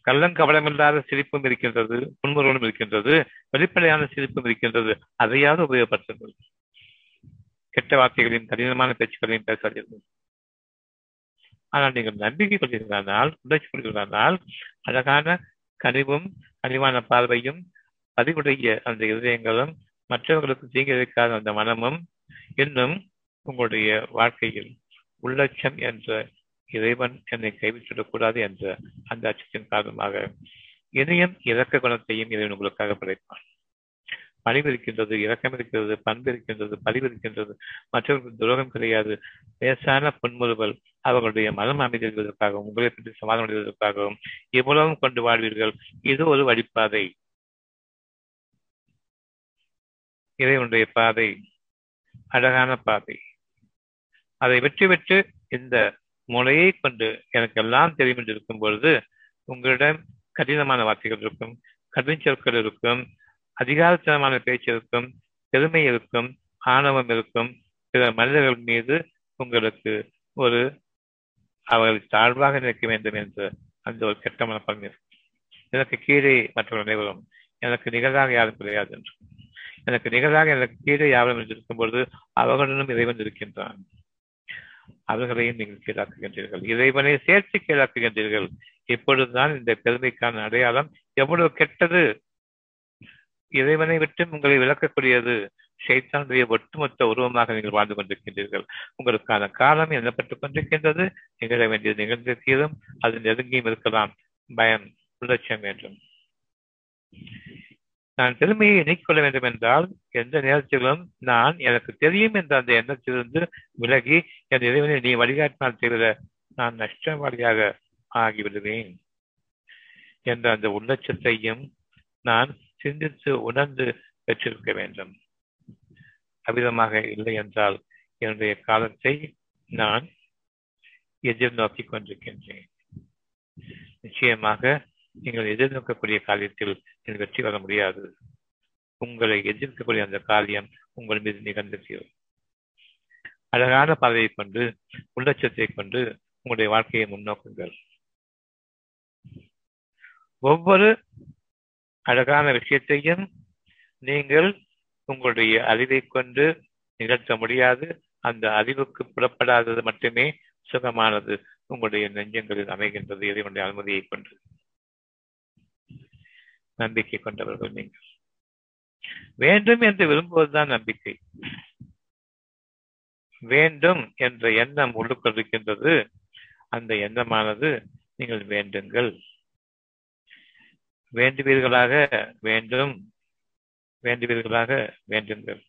கள்ளங்கபடமில்லாத சிரிப்பும் இருக்கின்றது புன்முறுவலும் இருக்கின்றது வெளிப்படையான சிரிப்பும் இருக்கின்றது. அதையாவது உபயோகப்படுத்துங்கள். கெட்ட வார்த்தைகளையும் கடினமான பேச்சுக்களையும் பேசாதீர்கள். ஆனால் நீங்கள் நம்பிக்கை கொண்டிருந்தால் உணர்ச்சி கொண்டிருந்தால் அழகான கனிவும் கனிவான பார்வையும் பதிவுடைய அந்த இதயங்களும் மற்றவர்களுக்கு தீங்கி வைக்காத அந்த மனமும் இன்னும் உங்களுடைய வாழ்க்கையில் உள்ளட்சம் என்ற இறைவன் என்னை கைவிட்டுவிடக்கூடாது என்ற அந்த அச்சத்தின் காரணமாக இணையம் இறக்க குணத்தையும் இறைவன் உங்களுக்காக படைப்பான். பணிவு இருக்கின்றது இரக்கம் இருக்கிறது பண்பு இருக்கின்றது பதிவு இருக்கின்றது மற்றவர்களுக்கு துரோகம் கிடையாது. லேசான புன்முறுவல் அவர்களுடைய மனம் அமைதிகளுக்காகவும் உங்களை பற்றி சமாதானம் அடைவதற்காகவும் இவ்வளவும் கொண்டு வாழ்வீர்கள். இது ஒரு வழிப்பாதை. இறைவனுடைய பாதை. அழகான பாதை. அதை வெற்றி பெற்று இந்த முறையை கொண்டு எனக்கு எல்லாம் தெரியும் என்று இருக்கும் பொழுது உங்களிடம் கடினமான வார்த்தைகள் இருக்கும் கடின சொற்கள் இருக்கும் அதிகாரத்தனமான பேச்சு இருக்கும் பெருமை இருக்கும் ஆணவம் இருக்கும் பிற மனிதர்கள் மீது உங்களுக்கு ஒரு அவர்கள் தாழ்வாக நிற்க வேண்டும் என்று அந்த ஒரு கெட்ட மனப்பான்மை இருக்கும் எனக்கு கீழே மற்றவர்கள் அனைவரும் எனக்கு நிகழாக யாரும் கிடையாது என்று. எனக்கு நிகழாக எனக்கு கீழே யாரும் என்று இருக்கும் பொழுது அவர்களுடன் இறைவன் இருக்கின்றான். அவர்களையும் நீங்கள் கீழாக்குகின்றீர்கள். இறைவனை சேர்த்து கீழாக்குகின்றீர்கள். இப்பொழுதுதான் இந்த பெருமைக்கான அடையாளம் எவ்வளவு கெட்டது. இறைவனை விட்டு உங்களை விளக்கக்கூடியது. ஷைத்தானுடைய ஒட்டுமொத்த உருவமாக நீங்கள் வாழ்ந்து கொண்டிருக்கின்றீர்கள். உங்களுக்கான காலம் எண்ணப்பட்டுக் கொண்டிருக்கின்றது. நிகழ வேண்டியது நிகழ்ந்திருக்கிறதும் அது நெருங்கியும் இருக்கலாம். பயம் உள்ளட்சம் வேண்டும். நான் பெருமையை எண்ணிக்கொள்ள வேண்டும் என்றால் எந்த நேரத்திலும் நான் எனக்கு தெரியும் என்ற அந்த எண்ணத்திலிருந்து விலகி என் இறைவனை நீ வழிகாட்டினால் தவிர நான் நஷ்டவாளியாக ஆகிவிடுவேன் என்ற அந்த உள்ளட்சத்தையும் நான் சிந்தித்து உணர்ந்து பெற்றிருக்க வேண்டும். அவிதமாக இல்லை என்றால் என்னுடைய காலத்தை நான் எதிர்நோக்கி கொண்டிருக்கின்றேன். நிச்சயமாக நீங்கள் எதிர்நோக்கக்கூடிய காரியத்தில் நீங்கள் வெற்றி பெற முடியாது. உங்களை எதிர்க்கக்கூடிய அந்த காரியம் உங்கள் மீது நிகழ்ந்திருக்கிறது அழகான பார்வையை கொண்டு உள்ளட்சத்தை கொண்டு உங்களுடைய வாழ்க்கையை முன்னோக்குங்கள். ஒவ்வொரு அழகான விஷயத்தையும் நீங்கள் உங்களுடைய அறிவை கொண்டு நிகழ்த்த முடியாது. அந்த அறிவுக்கு புறப்படாதது மட்டுமே சுகமானது. உங்களுடைய நெஞ்சங்களில் அமைகின்றது. இறைவனுடைய அனுமதியை கொண்டு நம்பிக்கை கொண்டவர்கள் நீங்கள். வேண்டும் என்று விரும்புவதுதான் நம்பிக்கை. வேண்டும் என்ற எண்ணம் உள்ளுக்குள் இருக்கின்றது அந்த எண்ணமானது நீங்கள் வேண்டுங்கள். வேண்டுவீர்களாக வேண்டும். வேண்டுவீர்களாக வேண்டுங்கள்.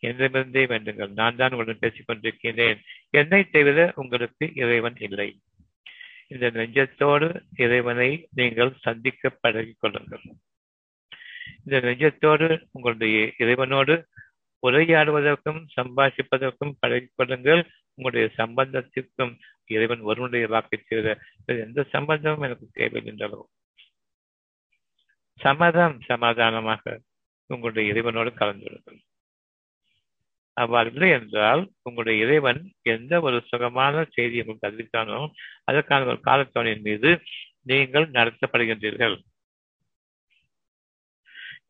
என்றிருந்தே வேண்டுங்கள். நான் தான் உங்களுடன் பேசிக் கொண்டிருக்கிறேன் என்னை தவிர உங்களுக்கு இறைவன் இல்லை. இந்த நெஞ்சத்தோடு இறைவனை நீங்கள் சந்திக்க பழகிக் கொள்ளுங்கள். இந்த நெஞ்சத்தோடு உங்களுடைய இறைவனோடு உரையாடுவதற்கும் சம்பாஷிப்பதற்கும் பழகிக் கொள்ளுங்கள். உங்களுடைய சம்பந்தத்திற்கும் இறைவன் ஒருவனுடைய வாக்கை செய்த எந்த சம்பந்தமும் எனக்கு தேவையில்லை சமதம் சமாதானமாக உங்களுடைய இறைவனோடு கலந்துவிடுங்கள் அவ்வாறு இல்லை என்றால் உங்களுடைய இறைவன் எந்த ஒரு சுகமான செய்தியை உங்களுக்கு அறிவித்தானோ அதற்கான ஒரு காலத்தவணின் மீது நீங்கள் நடத்தப்படுகின்றீர்கள்.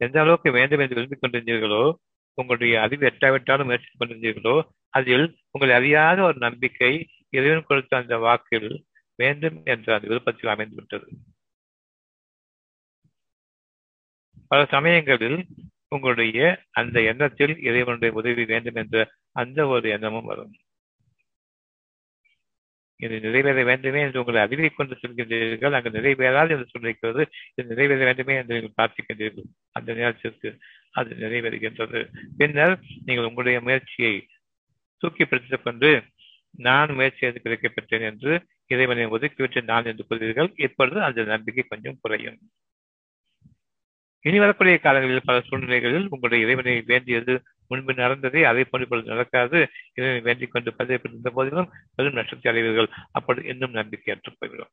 எந்த அளவுக்கு வேண்டும் என்று விரும்பிக் கொண்டிருந்தீர்களோ உங்களுடைய அறிவு எட்டாவிட்டாலும் முயற்சி கொண்டிருந்தீர்களோ அதில் உங்களை அறியாத ஒரு நம்பிக்கை இறைவன் கொடுத்த அந்த வாக்கில் வேண்டும் என்ற அந்த விருப்பத்தில் அமைந்துவிட்டது. பல சமயங்களில் உங்களுடைய அந்த எண்ணத்தில் இறைவனுடைய உதவி வேண்டும் என்ற அந்த ஒரு எண்ணமும் வரும். இது நிறைவேற வேண்டுமே என்று உங்களை அறிவை கொண்டு சொல்கின்றீர்கள். அங்கு நிறைவேறாது என்று சொல்லிருக்கிறது இது நிறைவேற வேண்டுமே என்று நீங்கள் பிரார்த்திக்கின்றீர்கள். அந்த நேரத்திற்கு அது நிறைவேறுகின்றது. பின்னர் நீங்கள் உங்களுடைய முயற்சியை தூக்கி பிடித்துக் கொண்டு நான் முயற்சி செய்து கிடைக்கப்பட்டேன் என்று இறைவனை ஒதுக்கிவிட்டு நான் என்று கூறுவீர்கள். இப்பொழுது அந்த நம்பிக்கை கொஞ்சம் குறையும். இனி வரக்கூடிய காலங்களில் பல சூழ்நிலைகளில் உங்களுடைய இறைவனை வேண்டியது முன்பு நடந்ததே அதை போன்று நடக்காது. இறைவனை வேண்டிக் கொண்டு பதிவு போதிலும் பெரும் நஷ்டத்தை அடைவீர்கள். அப்படி இன்னும் நம்பிக்கை அற்று போய்விடும்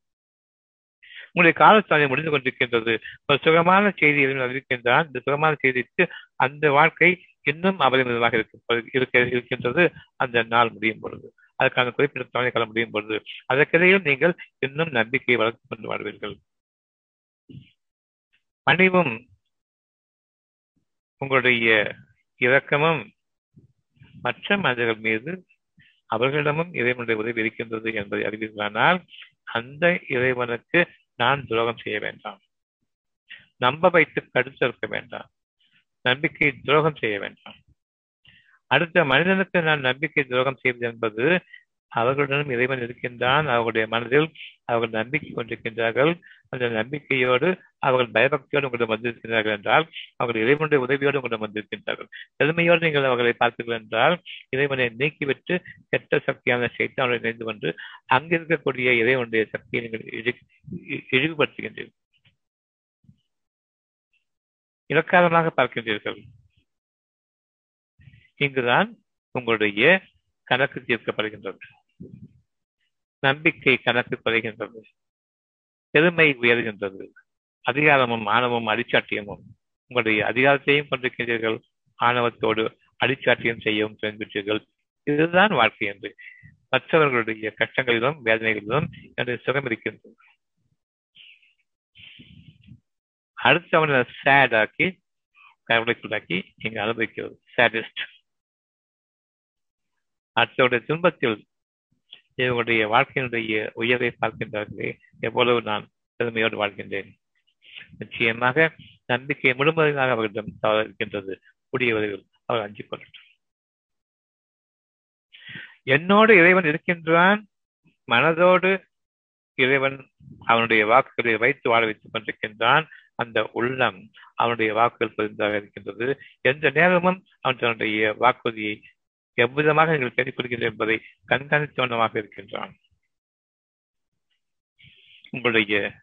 உங்களுடைய காலத்தாலே முடிந்து கொண்டிருக்கின்றது. ஒரு சுகமான செய்தி அறிவிக்கின்றான். இந்த சுகமான செய்திக்கு அந்த வாழ்க்கை இன்னும் அபரிமிதமாக இருக்க இருக்கின்றது. அந்த நாள் முடியும் பொழுது அதற்கான குறிப்பிட்ட தவணை காலம் முடியும் பொழுது அதற்கிடையில் நீங்கள் இன்னும் நம்பிக்கையை வளர்த்துக் கொண்டு வாழ்வீர்கள். பணிவும் உங்களுடைய இரக்கமும் மற்ற மனிதர்கள் மீது அவர்களிடமும் இறைவனுடைய உதவி இருக்கின்றது என்பதை அறிவித்தானால் அந்த இறைவனுக்கு நான் துரோகம் செய்ய வேண்டாம். நம்ப வைத்து கடுத்திருக்க வேண்டாம். நம்பிக்கை துரோகம் செய்ய வேண்டாம். அடுத்த மனிதனுக்கு நான் நம்பிக்கை துரோகம் செய்வது என்பது அவர்களுடனும் இறைவன் இருக்கின்றான். அவர்களுடைய மனதில் அவர்கள் நம்பிக்கை கொண்டிருக்கின்றார்கள். அந்த நம்பிக்கையோடு அவர்கள் பயபக்தியோடு உங்களிடம் வந்திருக்கின்றார்கள் என்றால் அவர்கள் இறைவனுடைய உதவியோடு உங்களிடம் வந்திருக்கின்றார்கள். பெருமையோடு நீங்கள் அவர்களை பார்த்தீர்கள் என்றால் இறைவனை நீக்கிவிட்டு கெட்ட சக்தியான சைத்தானுடன் இணைந்து கொண்டு அங்கிருக்கக்கூடிய இறைவனுடைய சக்தியை நீங்கள் இழிவுபடுத்துகின்றீர்கள். இலக்காரமாக பார்க்கின்றீர்கள். இங்குதான் உங்களுடைய கணக்கு தீர்க்கப்படுகின்றது நம்பிக்கை கணக்கு குறைகின்றது பெருமை உயர்கின்றது. அதிகாரமும் ஆணவமும் அடிச்சாட்டியமும். உங்களுடைய அதிகாரத்தையும் கொண்டிருக்கின்றீர்கள் ஆணவத்தோடு அடிச்சாட்டியம் செய்யவும் தெரிந்துவிட்டீர்கள் இதுதான் வாழ்க்கை என்று. மற்றவர்களுடைய கஷ்டங்களிலும் வேதனைகளிலும் என்று சுகம் இருக்கின்றது. அடுத்தவனை சேட் ஆக்கி கவலைக்குள்ளாக்கி இங்கு அனுபவிக்கிறது. சேடஸ்ட் அத்தோடைய துன்பத்தில் இவனுடைய வாழ்க்கையினுடைய உயர்வை பார்க்கின்றார்களே எவ்வளவு நான் பெருமையோடு வாழ்கின்றேன். நிச்சயமாக நம்பிக்கை முழுமையாக அவர்களிடம் தவறு இருக்கின்றது கூடியவர்கள் அவர் அஞ்சு கொள்ளட்டும். என்னோடு இறைவன் இருக்கின்றான். மனதோடு இறைவன் அவனுடைய வாக்குகளை வைத்து வாழ வைத்துக் கொண்டிருக்கின்றான். அந்த உள்ளம் அவனுடைய வாக்குகள் புரிந்தாக இருக்கின்றது. எந்த நேரமும் அவன் தன்னுடைய வாக்குறுதியை எவ்விதமாக நீங்கள் தேடிக் என்பதை கண்காணித்தவனமாக இருக்கின்றான். உங்களுடைய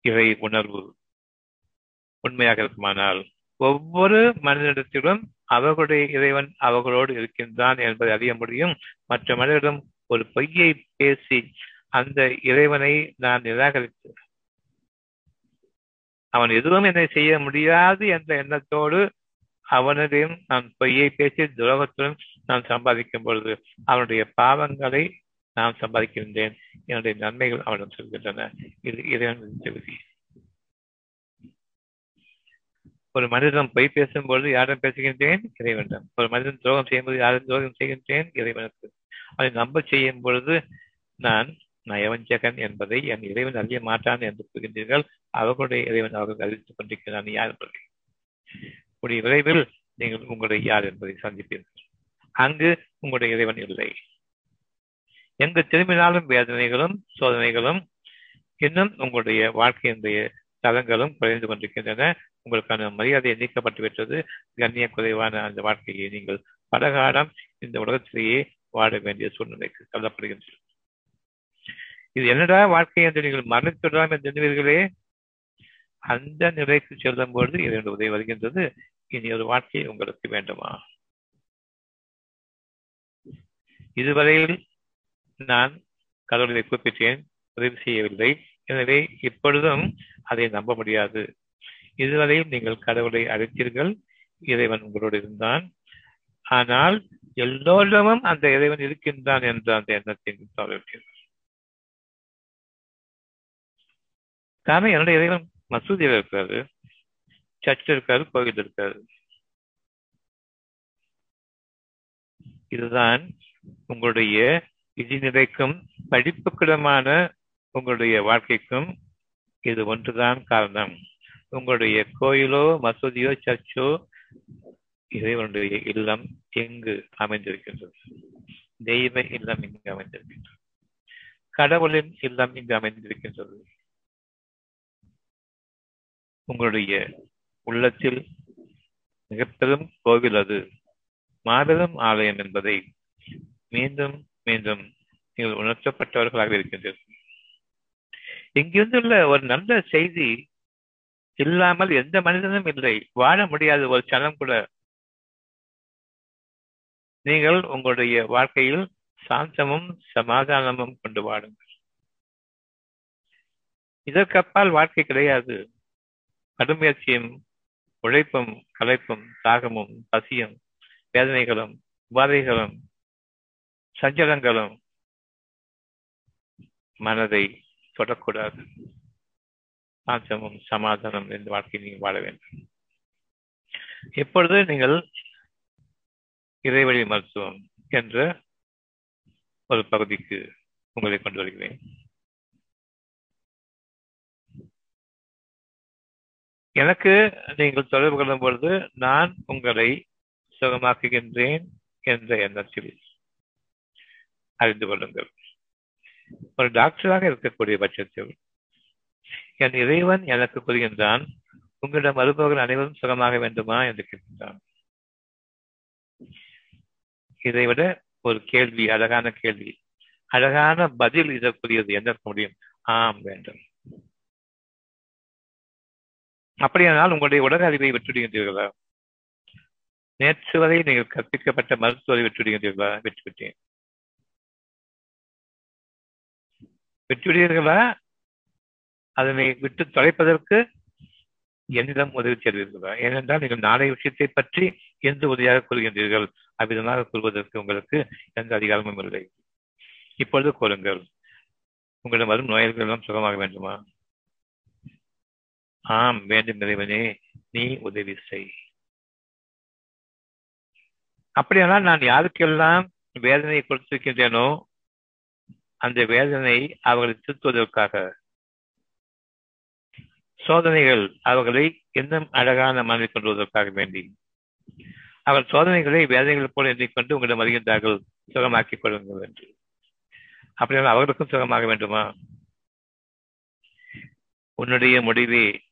இறை உணர்வு உண்மையாக இருக்குமானால் ஒவ்வொரு மனிதனிடத்திலும் அவர்களுடைய இறைவன் அவர்களோடு இருக்கின்றான் என்பதை அறிய முடியும். மற்ற மனிதரிடம் ஒரு பொய்யை பேசி அந்த இறைவனை நான் நிராகரித்து அவன் எதுவும் என்னை செய்ய முடியாது என்ற எண்ணத்தோடு அவனிடம் நான் பொய்யை பேசி துரோகத்துடன் நான் சம்பாதிக்கும் பொழுது அவனுடைய பாவங்களை நான் சம்பாதிக்கின்றேன். என்னுடைய நன்மைகள் அவனிடம் சொல்கின்றன. இது இறைவன் விதி ஒரு மனிதன் பொய் பேசும்போது யாரும் பேசுகின்றேன்? இறைவனிடம். ஒரு மனிதன் துரோகம் செய்யும்போது யாரும் துரோகம் செய்கின்றேன்? இறைவனுக்கு. அதை நம்ப செய்யும் பொழுது நான் நயவஞ்சகன் என்பதை என் இறைவன் அறிய மாட்டான் என்று கூறுகின்றீர்கள். அவர்களுடைய இறைவன் அவர்கள் அறிவித்துக் கொண்டிருக்கிறான். யார் என்பதை. கூடிய விரைவில் நீங்கள் உங்களுடைய யார் என்பதை சந்திப்பீர்கள். அங்கு உங்களுடைய இறைவன் இல்லை. எங்கு திரும்பினாலும் வேதனைகளும் சோதனைகளும் இன்னும் உங்களுடைய வாழ்க்கையினுடைய தளங்களும் குறைந்து கொண்டிருக்கின்றன. உங்களுக்கான மரியாதை நீக்கப்பட்டு விட்டது. கண்ணிய குறைவான அந்த வாழ்க்கையை நீங்கள் பலகாலம் இந்த உலகத்திலேயே வாழ வேண்டிய சூழ்நிலைக்கு தள்ளப்படுகின்றன இது என்னடா வாழ்க்கை என்று நீங்கள் மரணித்துடலாம் என்று எண்ணுவீர்களே? அந்த நிலைக்கு செல்லும் பொழுது இதனுடைய உதவி வருகின்றது. இனி ஒரு வாழ்க்கை உங்களுக்கு வேண்டுமா? இதுவரையில் நான் கடவுளை குறிப்பிட்டேன் உதவி செய்யவில்லை. எனவே இப்பொழுதும் அதை நம்ப முடியாது. இதுவரையில் நீங்கள் கடவுளை அழைத்தீர்கள் இறைவன் உங்களோடு இருந்தான். ஆனால் எல்லோரிடமும் அந்த இறைவன் இருக்கின்றான் என்ற அந்த எண்ணத்தை தவறிவிட்டீர்கள். காரணம் என்னுடைய இறைவன் மசூதியில் இருக்காரு சர்ச்சில் இருக்காரு கோவில் இருக்காரு. இதுதான் உங்களுடைய நிலைக்கும் படிப்புக்கிடமான உங்களுடைய வாழ்க்கைக்கும் இது ஒன்றுதான் காரணம். உங்களுடைய கோயிலோ மசூதியோ சர்ச்சோ இறைவனுடைய இல்லம் எங்கு அமைந்திருக்கின்றது? தெய்வ இல்லம் இங்கு அமைந்திருக்கின்றது? கடவுளின் இல்லம் இங்கு அமைந்திருக்கின்றது? உங்களுடைய உள்ளத்தில் மிகப்பெரும் கோவில் அது. மாபெரும் ஆலயம் என்பதை மீண்டும் மீண்டும் நீங்கள் உணர்த்தப்பட்டவர்களாக இருக்கின்றீர்கள். இங்கிருந்துள்ள ஒரு நல்ல செய்தி இல்லாமல் எந்த மனிதனும் இல்லை. வாழ முடியாத ஒரு சனம் கூட. நீங்கள் உங்களுடைய வாழ்க்கையில் சாந்தமும் சமாதானமும் கொண்டு வாடுங்கள் இதற்கப்பால் வாழ்க்கை கிடையாது. கடுமுயற்சியும் உழைப்பும் களைப்பும் தாகமும் பசியும் வேதனைகளும் உபாதைகளும் சஞ்சலங்களும் மனதை தொடக்கூடாது. ஆச்சமும் சமாதானம் இந்த வாழ்க்கையை நீங்கள் வாழ வேண்டும். எப்பொழுது நீங்கள் இறைவழி மருத்துவம் என்ற ஒரு பகுதிக்கு உங்களை கொண்டு வருகிறேன். எனக்கு நீங்கள் தொடர்பு கொள்ளும் பொழுது நான் உங்களை சுகமாக்குகின்றேன் என்ற எண்ணத்தில் அறிந்து கொள்ளுங்கள். ஒரு டாக்டராக இருக்கக்கூடிய பட்சத்தில் என் இறைவன் எனக்கு கூறுகின்றான் உங்களிடம் வருபவர்கள் அனைவரும் சுகமாக வேண்டுமா என்று கேட்கின்றான். இதைவிட ஒரு கேள்வி அழகான கேள்வி. அழகான பதில் இதற்குரியது என்ன முடியும்? ஆம் வேண்டும். அப்படியானால் உங்களுடைய உலக அறிவை வெற்றிடுகின்றீர்களா நேற்று வரை நீங்கள் கற்பிக்கப்பட்ட மருத்துவரை வெற்றிடுகின்றீர்களா வெற்றி பெற்றேன் விட்டுவிடுவீர்களா அதனை விட்டு தொலைப்பதற்கு என்னிடம் உதவி செய்வீர்களா ஏனென்றால் நீங்கள் நாளைய விஷயத்தை பற்றி எந்த உதவியாக கூறுகின்றீர்கள். அவ்விதமாக கூறுவதற்கு உங்களுக்கு எந்த அதிகாரமும் இல்லை. இப்பொழுது கூறுங்கள். உங்களிடம் வரும் நோய்கள் எல்லாம் சுகமாக வேண்டுமா? ஆம் வேண்டும் இறைவனே நீ உதவி செய். அப்படியானால் நான் யாருக்கெல்லாம் வேதனையை கொடுத்திருக்கின்றேனோ அந்த வேதனை அவர்களை திருத்துவதற்காக. சோதனைகள் அவர்களை இன்னும் அழகான மனதை கொண்டுவதற்காக வேண்டி. அவர் சோதனைகளை வேதனைகள் போல எண்ணிக்கொண்டு உங்களிடம் வருகின்றார்கள் சுகமாக்கிக் கொள்ளுங்கள் என்று. அப்படியானால் அவர்களுக்கும் சுகமாக வேண்டுமா? உன்னுடைய முடிவே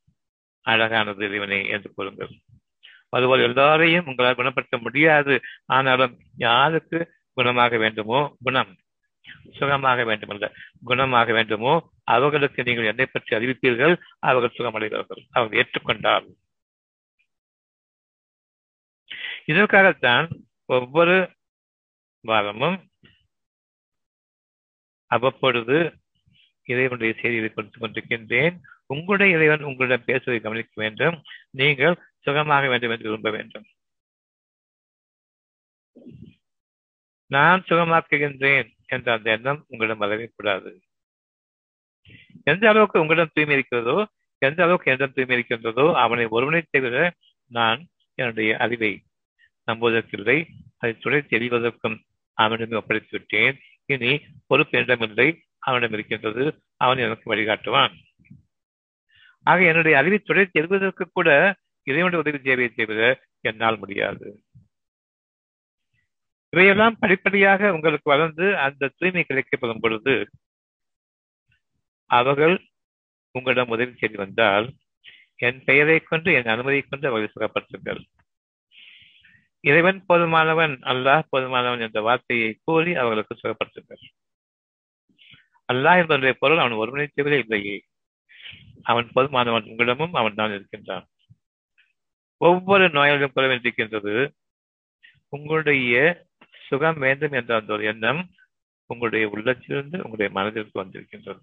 அழகானது இறைவனை என்று கூறுங்கள் அதுபோல் எல்லாரையும் உங்களால் குணப்படுத்த முடியாது. ஆனாலும் யாருக்கு குணமாக வேண்டுமோ குணம் சுகமாக வேண்டுமல்ல குணமாக வேண்டுமோ அவர்களுக்கு நீங்கள் என்னை பற்றி அறிவிப்பீர்கள் அவர்கள் சுகமடைவார்கள். அவர்கள் ஏற்றுக்கொண்டார். இதற்காகத்தான் ஒவ்வொரு வாரமும் அவ்வப்பொழுது இறைவனுடைய செய்தியை கொடுத்துக் கொண்டிருக்கின்றேன். உங்களுடைய இறைவன் உங்களிடம் பேசுவதை கவனிக்க வேண்டும். நீங்கள் சுகமாக வேண்டும் என்று விரும்ப வேண்டும். நான் சுகமாக்குகின்றேன் என்ற அந்த எண்ணம் உங்களிடம் வரவே கூடாது எந்த அளவுக்கு உங்களிடம் தூய்மை இருக்கிறதோ எந்த அளவுக்கு என்னிடம் தூய்மை இருக்கின்றதோ அவனை ஒருவனை தவிர நான் என்னுடைய அறிவை நம்புவதற்கில்லை. அதை துணை தெரிவதற்கும் அவனிடம் ஒப்படைத்து விட்டேன் இனி பொறுப்பு என்னிடமில்லை. அவனிடம் இருக்கின்றது. அவன் எனக்கு வழிகாட்டுவான். ஆக என்னுடைய அறிவை தொடர்ச்சி தெரிவதற்கு கூட இறைவனுடைய உதவி சேவையை செய்வது என்னால் முடியாது. இவையெல்லாம் படிப்படியாக உங்களுக்கு வளர்ந்து அந்த தூய்மை கிடைக்கப்படும் பொழுது அவர்கள் உங்களிடம் உதவி செய்து வந்தால் என் பெயரை கொண்டு என் அனுமதியை கொண்டு அவர்களை சுகப்படுத்துங்கள் இறைவன் போதுமானவன் அல்லாஹ் போதுமானவன் என்ற வார்த்தையை கூறி அவர்களுக்கு சுகப்படுத்துங்கள் அல்லாஹ் என்பதனுடைய பொருள் அவன் ஒருமுறை செய்வதே இல்லையே அவன் போதுமானவன் உங்களிடமும் அவன் தான் இருக்கின்றான். ஒவ்வொரு நோயாளியும் குறை வேண்டியிருக்கின்றது உங்களுடைய சுகம் வேண்டும் என்ற அந்த ஒரு எண்ணம் உங்களுடைய உள்ளத்திலிருந்து உங்களுடைய மனதிற்கு வந்திருக்கின்றது.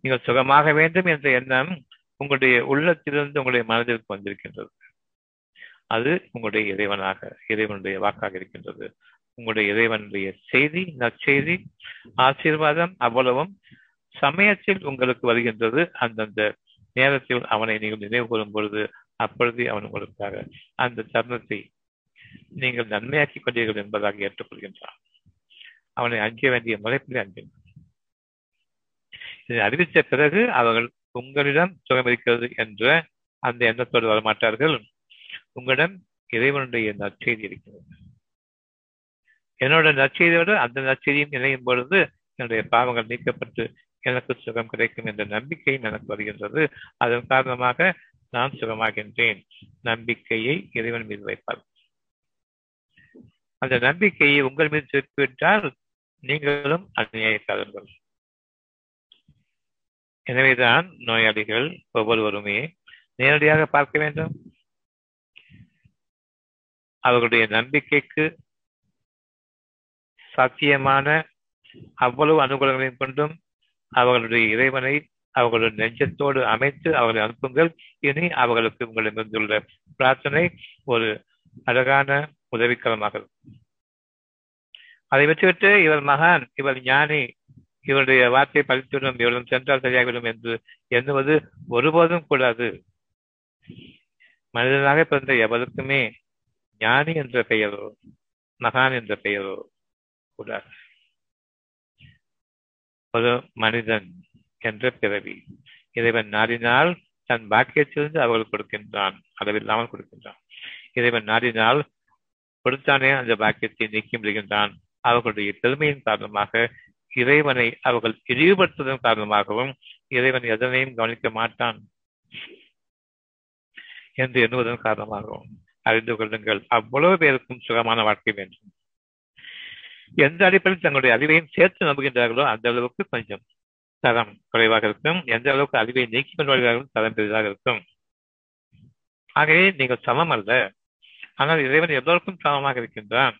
நீங்கள் சுகமாக வேண்டும் என்ற எண்ணம் உங்களுடைய உள்ளத்திலிருந்து உங்களுடைய மனதிற்கு வந்திருக்கின்றது. அது உங்களுடைய இறைவனாக இறைவனுடைய வாக்காக இருக்கின்றது. உங்களுடைய இறைவனுடைய செய்தி நற்செய்தி ஆசீர்வாதம் அவ்வளவும் சமயத்தில் உங்களுக்கு வருகின்றது அந்தந்த நேரத்தில் அவனை நீங்கள் நினைவு கூறும் பொழுது அப்பொழுது அவன் உங்களுக்காக அந்த தருணத்தை நீங்கள் நன்மையாக்கிக் கொண்டீர்கள் என்பதாக ஏற்றுக்கொள்கின்றான். அவனை அஞ்ச வேண்டிய முறைப்பிலே அஞ்சினான் இதை அறிவித்த பிறகு அவர்கள் உங்களிடம் சுகம் இருக்கிறது என்ற அந்த எண்ணத்தோடு வரமாட்டார்கள். உங்களிடம் இறைவனுடைய நற்செய்தி இருக்கிறது. என்னோட நற்செய்தியோடு அந்த நற்செய்தியும் இணையும் பொழுது என்னுடைய பாவங்கள் நீக்கப்பட்டு எனக்கு சுகம் கிடைக்கும் என்ற நம்பிக்கை எனக்கு வருகின்றது. அதன் காரணமாக நான் சுகமாகின்றேன். நம்பிக்கையை இறைவன் மீது வைப்பார். அந்த நம்பிக்கையை உங்கள் மீது திருப்பிவிட்டால் நீங்களும் அநியாயக்காரர்கள். எனவேதான் நோயாளிகள் ஒவ்வொருவருமே நேரடியாக பார்க்க வேண்டும். அவர்களுடைய நம்பிக்கைக்கு சாத்தியமான அவ்வளவு அனுகூலங்களையும் கொண்டும் அவர்களுடைய இறைவனை அவர்களுடைய நெஞ்சத்தோடு அமைத்து அவர்களை அனுப்புங்கள். இனி அவர்களுக்கு உங்களிடமிருந்துள்ள பிரார்த்தனை ஒரு அழகான உதவிக்கரமாக அதை விட்டுவிட்டு இவர் மகான் இவர் ஞானி இவருடைய வார்த்தை பழித்துவிடும் இவரிடம் சென்றால் சரியாகிவிடும் என்று எண்ணுவது ஒருபோதும் கூடாது. மனிதனாக பிறந்த எவருக்குமே ஞானி என்ற பெயரோ மகான் என்ற பெயரோ கூடாது. ஒரு மனிதன் என்ற பிறவி இறைவன் நாடினால் தன் பாக்கியத்திலிருந்து அவர்கள் கொடுக்கின்றான் அளவில்லாமல் கொடுக்கின்றான். இறைவன் நாடினால் கொடுத்தானே அந்த பாக்கியத்தை நீக்கி விடுகின்றான் அவர்களுடைய பெருமையின் காரணமாக இறைவனை அவர்கள் இழிவுபடுத்துவதன் காரணமாகவும் இறைவன் எதனையும் கவனிக்க மாட்டான் என்று எண்ணுவதன் காரணமாகவும் அறிந்து கொள்ளுங்கள். அவ்வளவு பேருக்கும் சுகமான வாழ்க்கை வேண்டும். எந்த அடிப்படையில் தங்களுடைய அறிவையும் சேர்த்து நம்புகின்றார்களோ அந்த அளவுக்கு கொஞ்சம் தரம் குறைவாக இருக்கும். எந்த அளவுக்கு அறிவை நீக்கி கொண்டு வருகிறார்களும் தரம் பெரிதாக இருக்கும். ஆகவே நீங்கள் சமம் அல்ல. ஆனால் இறைவன் எல்லோருக்கும் சமமாக இருக்கின்றான்.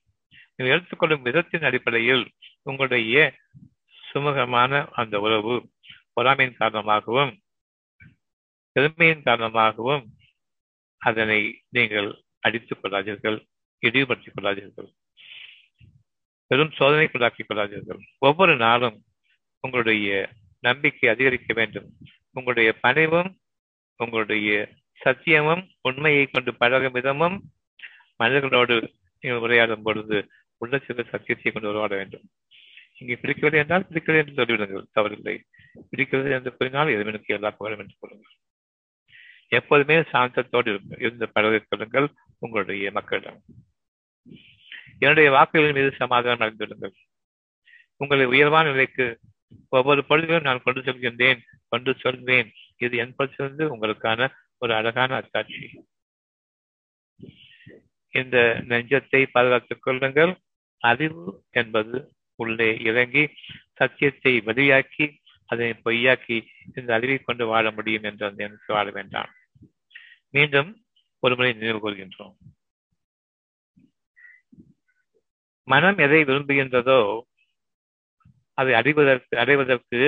நீங்கள் எடுத்துக்கொள்ளும் விதத்தின் அடிப்படையில் உங்களுடைய சுமூகமான அந்த உறவு பொறாமையின் காரணமாகவும் பெருமையின் காரணமாகவும் அதனை நீங்கள் அடித்துக் கொள்ளாதீர்கள் இழிவுபடுத்திக் கொள்ளாதீர்கள். பெரும் சோதனைக்குள்ளாக்கிக் கொள்ளாதீர்கள் ஒவ்வொரு நாளும் உங்களுடைய நம்பிக்கை அதிகரிக்க வேண்டும். உங்களுடைய பணிவும் உங்களுடைய சத்தியமும் உண்மையை கொண்டு பழகும் விதமும் மனிதர்களோடு நீங்கள் உரையாடும் பொழுது உள்ளத்திற்கு சத்தியத்தை கொண்டு உருவாட வேண்டும். இங்கே பிடிக்கவில்லை என்றால் பிடிக்கவில்லை என்று சொல்லிவிடுங்கள். தவறில்லை. பிடிக்கிறது என்று கூறினால் எதுவனுக்கு எல்லா புகழும் என்று கொள்ளுங்கள் எப்போதுமே சாந்தத்தோடு இருந்து பழகிக் கொள்ளுங்கள் உங்களுடைய மக்களிடம். என்னுடைய வாக்குகளின் மீது சமாதானம் நடந்துவிடுங்கள் உங்களை உயர்வான நிலைக்கு ஒவ்வொரு பொழுதிலும் நான் கொண்டு செல்கின்றேன் கொண்டு சொல்வேன். இது என் பொழுது உங்களுக்கான ஒரு அழகான அத்தாட்சி. இந்த நெஞ்சத்தை பாதுகாத்துக் கொள்ளுங்கள். அறிவு என்பது உள்ளே இறங்கி சத்தியத்தை வெளியாக்கி அதை பொய்யாக்கி இந்த அறிவை கொண்டு வாழ முடியும் என்று அந்த எனக்கு வாழ வேண்டாம். மீண்டும் ஒருமுறை நினைவு கூறுகின்றோம் மனம் எதை விரும்புகின்றதோ அதை அறிவதற்கு அடைவதற்கு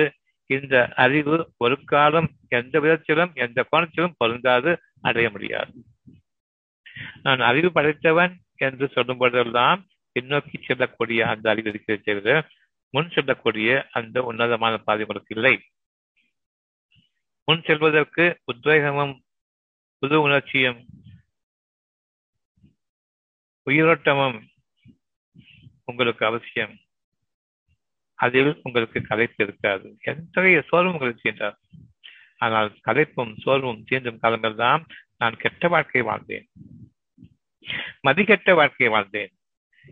இந்த அறிவு ஒரு காலம் எந்த விதத்திலும் எந்த கோணத்திலும் பொருந்தாது அடைய முடியாது. நான் அறிவு படைத்தவன் என்று சொல்லும் பொழுதெல்லாம் பின்னோக்கி செல்லக்கூடிய அந்த அறிவு இருக்கிறது தவிர முன் செல்லக்கூடிய அந்த உன்னதமான பாதை உங்களுக்கு இல்லை. முன் செல்வதற்கு உத்வேகமும் புது உணர்ச்சியும் உயிரோட்டமும் உங்களுக்கு அவசியம். அதில் உங்களுக்கு கலைப்பு இருக்காது. எத்தகைய சோர்வும் உங்களுக்கு தீண்டார் ஆனால் கலைப்பும் சோர்வும் தீண்டும் காலங்கள் தான் நான் கெட்ட வாழ்க்கையை வாழ்ந்தேன். மதிக்கெட்ட வாழ்க்கையை வாழ்ந்தேன்.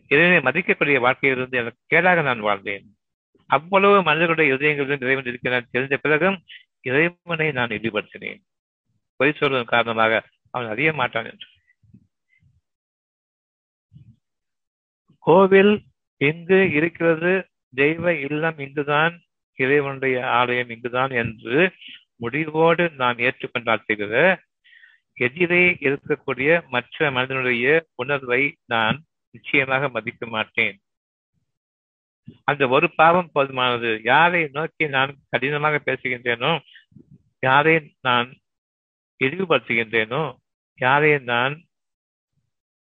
இதனை மதிக்கக்கூடிய வாழ்க்கையிலிருந்து எனக்கு கேடாக நான் வாழ்ந்தேன். அவ்வளவு மனிதர்களுடைய இதயங்களிலும் இறைவன் இருக்கிறான் தெரிந்த பிறகும் இறைவனை நான் இழிவுபடுத்தினேன். பொய் சொல்வதன் காரணமாக அவன் அறிய மாட்டான் என்று. கோவில் இங்கு இருக்கிறது? தெய்வ இல்லம் இங்குதான் இறைவனுடைய ஆலயம் இங்குதான் என்று முடிவோடு நான் ஏற்றுக்கொண்டால் தவிர எதிரே இருக்கக்கூடிய மற்ற மனிதனுடைய உணர்வை நான் நிச்சயமாக மதிக்க மாட்டேன். அந்த ஒரு பாவம் போதுமானது. யாரை நோக்கி நான் கடினமாக பேசுகின்றேனோ யாரை நான் இழிவுபடுத்துகின்றேனோ யாரை நான்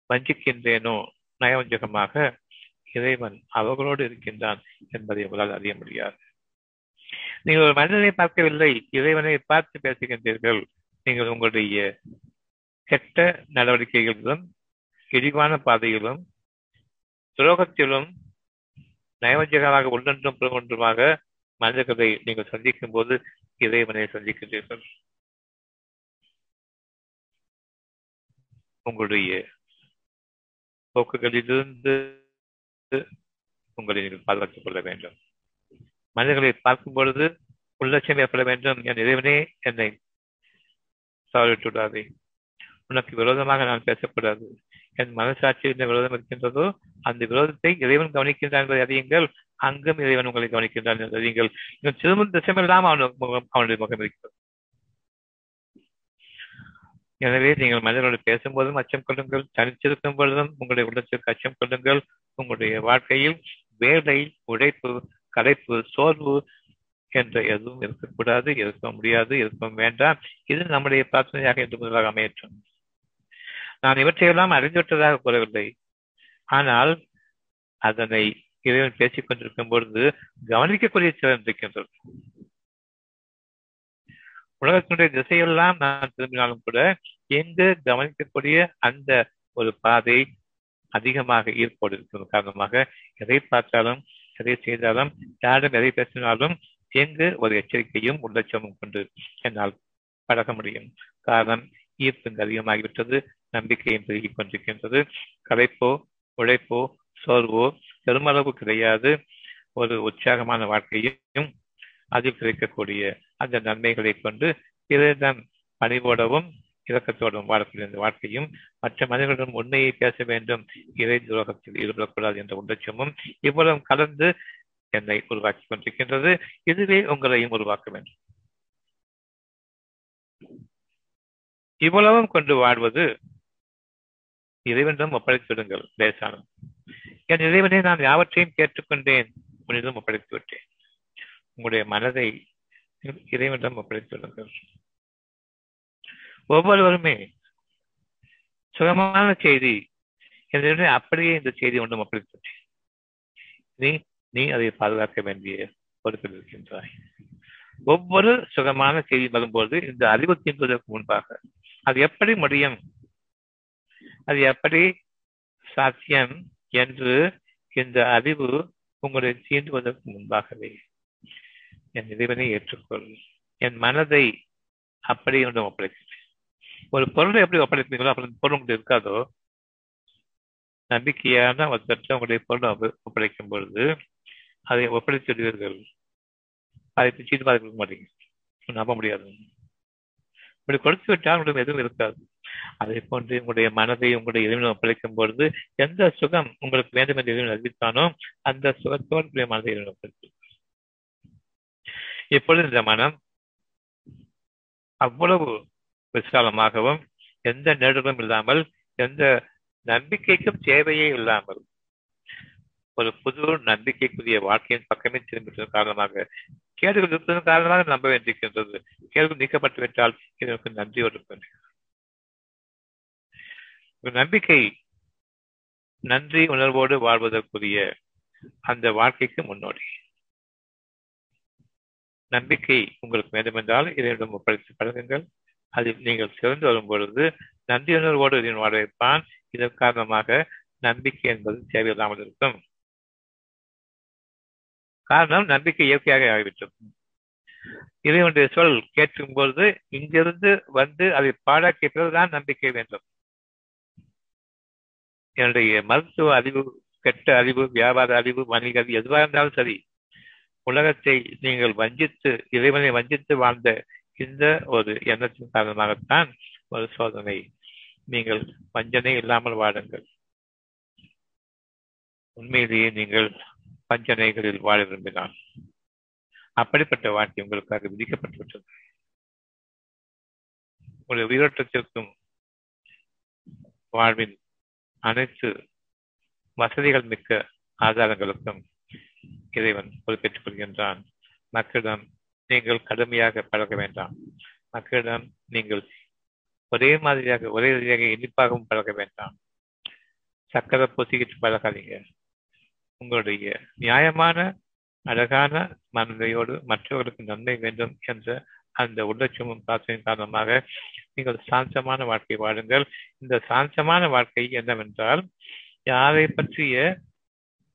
வஞ்சிக்கின்றேனோ நயவஞ்சகமாக இறைவன் அவர்களோடு இருக்கின்றான் என்பதை உங்களால் அறிய முடியாது. நீங்கள் ஒரு மனிதனை பார்க்கவில்லை இறைவனை பார்த்து பேசுகின்றீர்கள் நீங்கள் உங்களுடைய கெட்ட நடவடிக்கைகளிலும் இழிவான பாதையிலும் துரோகத்திலும் நயவஞ்சகமாக ஒன்றென்றும் புறமொன்றுமாக மனிதர்களை நீங்கள் சந்திக்கும் போது இறைவனை சந்திக்கின்றீர்கள். உங்களுடைய போக்குகளிலிருந்து உங்களை நீங்கள் பாதுகாத்துக் கொள்ள வேண்டும். மனிதர்களை பார்க்கும் பொழுது உள்ளட்சம் ஏற்பட வேண்டும் என் இறைவனே என்னை தவறிவிடாதே உனக்கு விரோதமாக நான் பேசக்கூடாது. என் மனசாட்சி என்ன விரோதம் இருக்கின்றதோ அந்த விரோதத்தை இறைவன் கவனிக்கின்றான் என்பதை அறியுங்கள். அங்கும் இறைவன் உங்களை கவனிக்கின்றான் என்று அறியுங்கள். இன்னும் சிறுமன் திசைமெல்லாம் அவன் அவனுடைய முகம் இருக்கிறது. எனவே நீங்கள் மனிதர்களோடு பேசும்போதும் அச்சம் கொள்ளுங்கள் தனிச்சிருக்கும் பொழுதும் உங்களுடைய உள்ளத்திற்கு அச்சம் கொள்ளுங்கள் உங்களுடைய வாழ்க்கையில் வேலை உழைப்பு கலைப்பு சோர்வு என்ற எதுவும் இருக்கக்கூடாது இருக்க முடியாது இருக்க வேண்டாம். இது நம்முடைய பிரார்த்தனையாக என்று முதலாக அமையற்றும் நான் இவற்றையெல்லாம் அறிந்துவிட்டதாக கூறவில்லை. ஆனால் அதனை இறைவன் பேசிக் கொண்டிருக்கும் பொழுது கவனிக்கக்கூடிய சிலர் இருக்கின்றனர். உலகத்தினுடைய திசையெல்லாம் நான் திரும்பினாலும் கூட எங்கு கவனிக்கக்கூடிய அந்த ஒரு பாதை அதிகமாக ஈர்ப்போடு இருக்கிறது. காரணமாக எதை பார்த்தாலும் எதை செய்தாலும் யாரும் எதை பேசினாலும் எங்கு ஒரு எச்சரிக்கையும் உள்ளட்சமும் கொண்டு என்னால் பழக முடியும். காரணம் ஈர்ப்பு அதிகமாகிவிட்டது நம்பிக்கையும் பெருகிக் கொண்டிருக்கின்றது. கலைப்போ உழைப்போ சோர்வோ பெருமளவு கிடையாது. ஒரு உற்சாகமான வாழ்க்கையும் அதில் கிடைக்கக்கூடிய அந்த நன்மைகளை கொண்டு பிறரிடம் பணிவோடவும் இரக்கத்தோடும் வாழக்கூடிய இந்த வாழ்க்கையும் மற்ற மனிதர்களிடம் உண்மையை பேச வேண்டும். இறை துரோகத்தில் ஈடுபடக்கூடாது என்ற உண்டச்சமும் இவ்வளவு கலந்து என்னை உருவாக்கி கொண்டிருக்கின்றது. இதுவே உங்களையும் உருவாக்க வேண்டும். இவ்வளவும் கொண்டு வாழ்வது இறைவனிடம் ஒப்படைத்து விடுங்கள் லேசானம் என் இறைவனை நான் யாவற்றையும் கேட்டுக்கொண்டேன் உன்னிடம் ஒப்படைத்து விட்டேன். உங்களுடைய மனதை இறைவனிடம் ஒப்படைத்து ஒவ்வொருவருமே சுகமான செய்தி என்னுடைய அப்படியே இந்த செய்தி ஒன்றும் ஒப்படைத்து நீ நீ அதை பாதுகாக்க வேண்டிய பொறுப்பில் இருக்கின்றாய். ஒவ்வொரு சுகமான செய்தி வரும்போது இந்த அறிவு தீண்டுவதற்கு முன்பாக அது எப்படி முடியும்? அது எப்படி சாத்தியம் என்று இந்த அறிவு உங்களை தீண்டுவதற்கு முன்பாகவே என் இறைவனை ஏற்றுக்கொள். என் மனதை அப்படி ஒன்று ஒப்படைக்கிறேன். ஒரு பொருளை எப்படி ஒப்படைக்கிறீங்களோ அப்படி பொருள் உங்களுக்கு இருக்காதோ நம்பிக்கையான ஒருத்தற்ற உங்களுடைய பொருளை ஒப்படைக்கும் பொழுது அதை ஒப்படைத்து விடுவீர்கள். அதை சீட்டு பார்க்க மாட்டீங்க. நம்ப முடியாது. இப்படி கொடுத்து விட்டால் உங்களுக்கு எதுவும் இருக்காது. அதே போன்று உங்களுடைய மனதை உங்களுடைய இறைவனை ஒப்படைக்கும் பொழுது எந்த சுகம் உங்களுக்கு வேண்டும் என்று இறைவன் அறிவித்தானோ அந்த சுகத்தோடு மனதை இறைவன் ஒப்படைக்கும். இப்பொழுது இந்த மனம்? அவ்வளவு விசாலமாகவும் எந்த நேடுகளும் இல்லாமல் எந்த நம்பிக்கைக்கும் தேவையே இல்லாமல். ஒரு புது நம்பிக்கைக்குரிய வாழ்க்கையின் பக்கமே திரும்பிட்டதன் காரணமாக கேடுகள் இருப்பதன் காரணமாக நம்ப வேண்டியிருக்கின்றது. கேள்வி நீக்கப்பட்டு விட்டால் இதற்கு நன்றி ஒரு நம்பிக்கை நன்றி உணர்வோடு வாழ்வதற்குரிய அந்த வாழ்க்கைக்கு முன்னோடி. நம்பிக்கை உங்களுக்கு வேண்டுமென்றால் இதனிடம் ஒப்படைத்து பழகுங்கள். அதில் நீங்கள் சிறந்து வரும் பொழுது நன்றியுணர்வோடு இதன் வாழ வைப்பான் இதன் காரணமாக நம்பிக்கை என்பது தேவையில்லாமல் இருக்கும். காரணம் நம்பிக்கை இயற்கையாக ஆகிவிட்டது. இறைவனுடைய சொல் கேட்கும் பொழுது இங்கிருந்து வந்து அதை பாடாக்கிய பிறகுதான் நம்பிக்கை வேண்டும். என்னுடைய மருத்துவ அறிவு கெட்ட அறிவு வியாபார அறிவு வணிக அறிவு எதுவாக இருந்தாலும் சரி உலகத்தை நீங்கள் வஞ்சித்து இறைவனை வஞ்சித்து வாழ்ந்த இந்த ஒரு எண்ணத்தின் காரணமாகத்தான் ஒரு சோதனை. நீங்கள் வஞ்சனை இல்லாமல் வாடுங்கள் உண்மையிலேயே நீங்கள் வஞ்சனைகளில் வாழ விரும்பினால் அப்படிப்பட்ட வாழ்க்கை உங்களுக்காக விதிக்கப்பட்டுவிட்டது. உங்களுடைய உயிரோட்டத்திற்கும் வாழ்வின் அனைத்து வசதிகள் மிக்க ஆதாரங்களுக்கும் இறைவன் பொறுப்பேற்றுக் கொள்கின்றான் மக்களிடம் நீங்கள் கடுமையாக பழக வேண்டாம். மக்களிடம் நீங்கள் ஒரே மாதிரியாக ஒரே ரீதியாக இனிப்பாகவும் பழக வேண்டாம். சக்கரை பொசிக்கிட்டு பழகாதீங்க. உங்களுடைய நியாயமான அழகான மனதையோடு மற்றவர்களுக்கு நன்மை வேண்டும் என்ற அந்த உள்ளட்சமும் பிரார்த்தனையின் காரணமாக நீங்கள் சாந்தமான வாழ்க்கை வாழுங்கள். இந்த சாந்தமான வாழ்க்கை என்னவென்றால் யாரை பற்றிய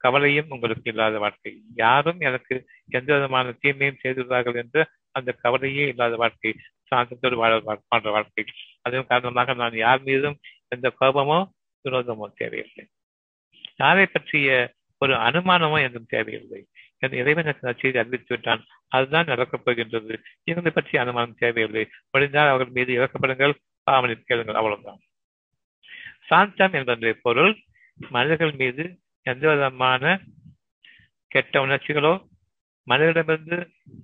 கவலையும் உங்களுக்கு இல்லாத வாழ்க்கை. யாரும் எனக்கு எந்த விதமான தீமையும் செய்துள்ளார்கள் என்று அந்த கவலையே இல்லாத வாழ்க்கை சாந்தத்தோடு வாழ வாழ்ற வாழ்க்கை. அதன் காரணமாக நான் யார் மீதும் எந்த கோபமோ விரோதமோ தேவையில்லை. யாரை பற்றிய ஒரு அனுமானமோ என்றும் தேவையில்லை. என் இறைவன் செய்தி அறிவித்து விட்டான். அதுதான் நடக்கப் போகின்றது. இவங்களை பற்றி அனுமானம் தேவையில்லை. முடிந்தால் அவர்கள் மீது இறக்கப்படுங்கள். பாவனை கேளுங்கள். அவ்வளவுதான். சாந்தம் என்பதனுடைய பொருள் மனிதர்கள் மீது எந்த விதமான கெட்ட உணர்ச்சிகளோ மனிதனிடமிருந்து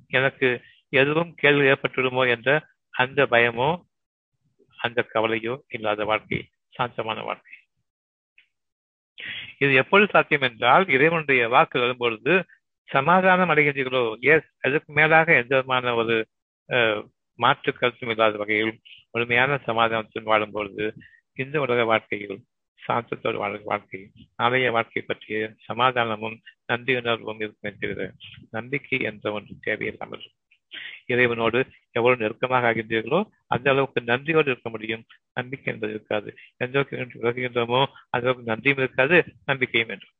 எனக்கு எதுவும் கேள்வி ஏற்பட்டுவிடுமோ என்ற அந்த பயமோ அந்த கவலையோ இல்லாத வாழ்க்கை சாந்தமான வாழ்க்கை. இது எப்பொழுது சாத்தியம் என்றால் இறைவனுடைய வாக்கு வரும்பொழுது சமாதானம் அடைகின்றீர்களோ? எஸ் அதுக்கு மேலாக எந்த விதமான ஒரு மாற்று கருத்தும் இல்லாத வகையில் முழுமையான சமாதானத்துடன் வாழும் பொழுது இந்த உலக வாழ்க்கையில் சாந்தத்தோடு வாழ வாழ்க்கை. நாளைய வாழ்க்கை பற்றிய சமாதானமும் நன்றியுணர்வும் இருக்கிறது நம்பிக்கை என்ற ஒன்று தேவையில்லாமல். இறைவனோடு எவ்வளவு நெருக்கமாக ஆகின்றீர்களோ அந்த அளவுக்கு நன்றியோடு இருக்க முடியும். நம்பிக்கை என்பது இருக்காது. எந்த விலகுகின்றோமோ அந்த அளவுக்கு நன்றியும் இருக்காது நம்பிக்கையும் வேண்டும்.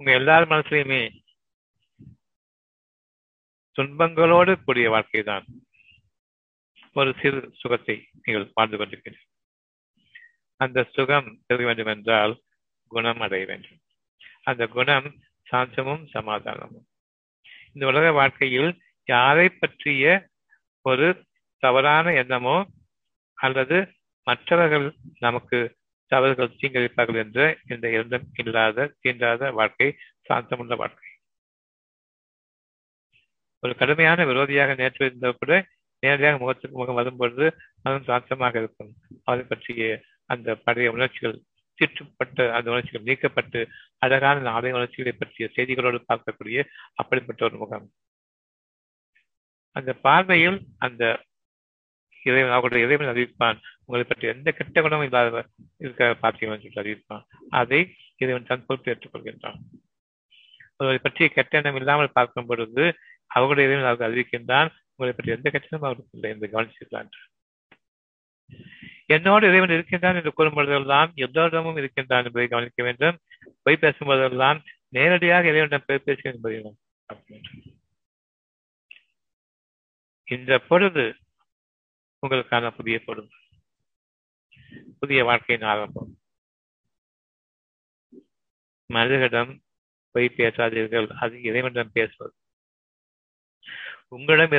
உங்க எல்லார் மனசுலையுமே துன்பங்களோடு கூடிய வாழ்க்கை தான் ஒரு சிறு சுகத்தை நீங்கள் வாழ்ந்து கொண்டிருக்கிறீர்கள். அந்த சுகம் பெற வேண்டும் என்றால் குணம் அடைய வேண்டும். அந்த குணம் சாந்தமும் சமாதானமும். இந்த உலக வாழ்க்கையில் யாரை பற்றிய ஒரு தவறான எண்ணமோ அல்லது மற்றவர்கள் நமக்கு தவறுகள் தீங்கழிப்பார்கள் என்ற இந்த எண்ணம் இல்லாத தீண்டாத வாழ்க்கை சாந்தமுள்ள வாழ்க்கை. ஒரு கடுமையான விரோதியாக நேற்று இருந்தால் கூட நேரடியாக முகத்துக்கு முகம் வரும்பொழுது மனம் சாந்தமாக இருக்கும். அவரை பற்றிய அந்த பழைய உணர்ச்சிகள் திட்டுப்பட்ட அந்த உணர்ச்சிகள் நீக்கப்பட்டு அழகான நாளை உணர்ச்சிகளை பற்றிய செய்திகளோடு பார்க்கக்கூடிய அப்படிப்பட்ட ஒரு முகம். அந்த பார்வையில் அந்த இறைவன் அவர்களுடைய இறைவன் அறிவிப்பான். உங்களை பற்றி எந்த கெட்ட குணமும் இல்லாத இருக்க பார்த்தீங்கன்னு சொல்லி அறிவிப்பான். அதை இறைவன் தன் பொறுப்பு ஏற்றுக்கொள்கின்றான். அவர்களை பற்றிய கெட்ட எண்ணம் இல்லாமல் பார்க்கும் பொழுது அவர்களுடைய இறைவன் அவர்கள் அறிவிக்கின்றான். உங்களை பற்றி எந்த கட்சியும் அவருக்கு இல்லை என்று கவனிச்சிருக்கிறான் என்னோடு இறைவன் இருக்கின்றான் என்று கூறும்பொழுதெல்லாம் எல்லோரிடமும் இருக்கின்றான் என்பதை கவனிக்க வேண்டும். பொய் பேசும்போதெல்லாம் நேரடியாக இறைவனிடம் பேர் பேசுகிறேன் என்பதை இந்த பொழுது உங்களுக்கான புதிய பொழுது. புதிய வாழ்க்கையின் ஆரம்பம். மனிதர்களிடம் பொய் பேசாதீர்கள். அது இறைவனிடம் பேசுவது. உங்களிடம்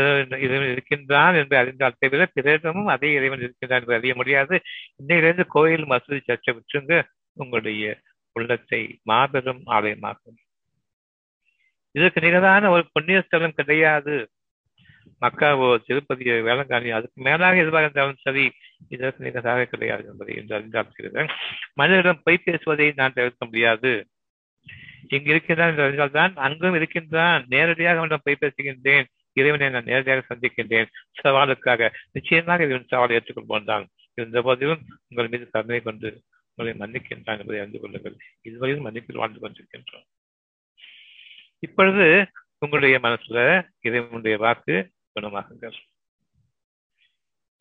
இறைவன் இருக்கின்றான் என்று அறிந்தால் தவிர பிறரிடமும் அதே இறைவன் இருக்கின்றான் என்று அறிய முடியாது. இன்னையிலிருந்து கோயில் மசூதி சர்ச்சை விற்றுங்க உங்களுடைய உள்ளத்தை மாபெரும் ஆலயமாகும் இதற்கு நிகரான ஒரு புண்ணிய ஸ்தலம் கிடையாது. மக்காவோ திருப்பதியோ வேளங்காணி அதுக்கு மேலாக எதுவாக இருந்தாலும் சரி இதற்கு நிகராக கிடையாது என்பதை என்று அறிந்தால் மனிதரிடம் பொய் பேசுவதை நான் தவிர்க்க முடியாது. இங்கு இருக்கின்றான் என்று அறிந்தால்தான் அங்கும் இருக்கின்றான். நேரடியாக அவனிடம் பொய் பேசுகின்றேன். இறைவனை நான் நேரடியாக சந்திக்கின்றேன். சவாலுக்காக நிச்சயமாக இறைவன் சவாலை ஏற்றுக்கொள்வான் இருந்த போதிலும் உங்கள் மீது கருணை கொண்டு உங்களை மன்னிக்கின்றான் என்பதை அறிந்து கொள்ளுங்கள். இதுவரையும் மன்னிப்பில் வாழ்ந்து கொண்டிருக்கின்றோம். இப்பொழுது உங்களுடைய மனசுல இறைவனுடைய வாக்கு குணமாகுங்கள்.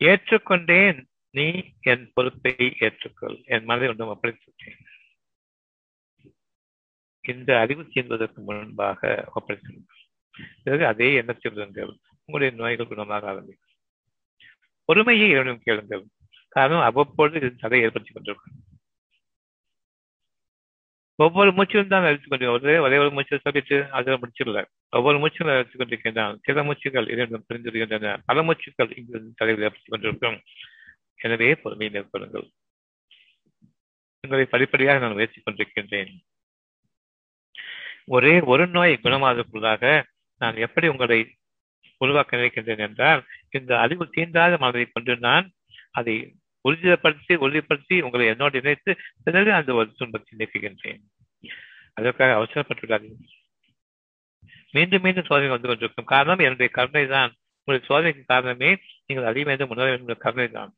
ஏற்றுக்கொண்டேன் நீ என் பொறுப்பை ஏற்றுக்கொள். என் மனதை ஒன்றும் ஒப்படைத்துட்டேன் இந்த அறிவு தீர்வதற்கு முன்பாக ஒப்படைத்துள்ளீர்கள் பிறகு அதே எண்ணத்திலிருங்கள் உங்களுடைய நோய்கள் குணமாக ஆரம்பிக்கும் பொறுமையை இறைவனும் கேளுங்கள் காரணம் அவ்வப்பொழுது இது தடை ஏற்படுத்திக் கொண்டிருக்கும் ஒவ்வொரு மூச்சிலும் தான் அழித்துக் கொண்டு ஒரே ஒரே ஒரு மூச்சில் சொல்லிட்டு அதில் முடிச்சிடல. ஒவ்வொரு மூச்சிலும் அழைத்துக் கொண்டிருக்கின்றான். சில மூச்சுகள் இரண்டும் பிரிந்திருக்கின்றன பல மூச்சுகள் இங்கு தலைவில் ஏற்படுத்திக் கொண்டிருக்கும். எனவே பொறுமையை மேற்கொள்ளுங்கள். உங்களை படிப்படியாக நான் முயற்சி கொண்டிருக்கின்றேன். ஒரே ஒரு நோய் குணமாதற்குள்ளாக நான் எப்படி உங்களை உருவாக்க நினைக்கின்றேன் என்றால் இந்த அறிவு தீண்டாத மனதை கொண்டு நான் அதை உறுதிப்படுத்தி உறுதிப்படுத்தி உங்களை என்னோடு இணைத்து பிறகு அந்த ஒரு துன்பத்தை நீக்குகின்றேன். அதற்காக அவசரப்பட்டுள்ளார்கள் மீண்டும் மீண்டும் சோதனை வந்து கொண்டிருக்கும் காரணம் என்னுடைய கருணை தான் உங்களுடைய சோதனைக்கு காரணமே நீங்கள் அறிய வேண்டும் உணர வேண்டும் கருணை தான்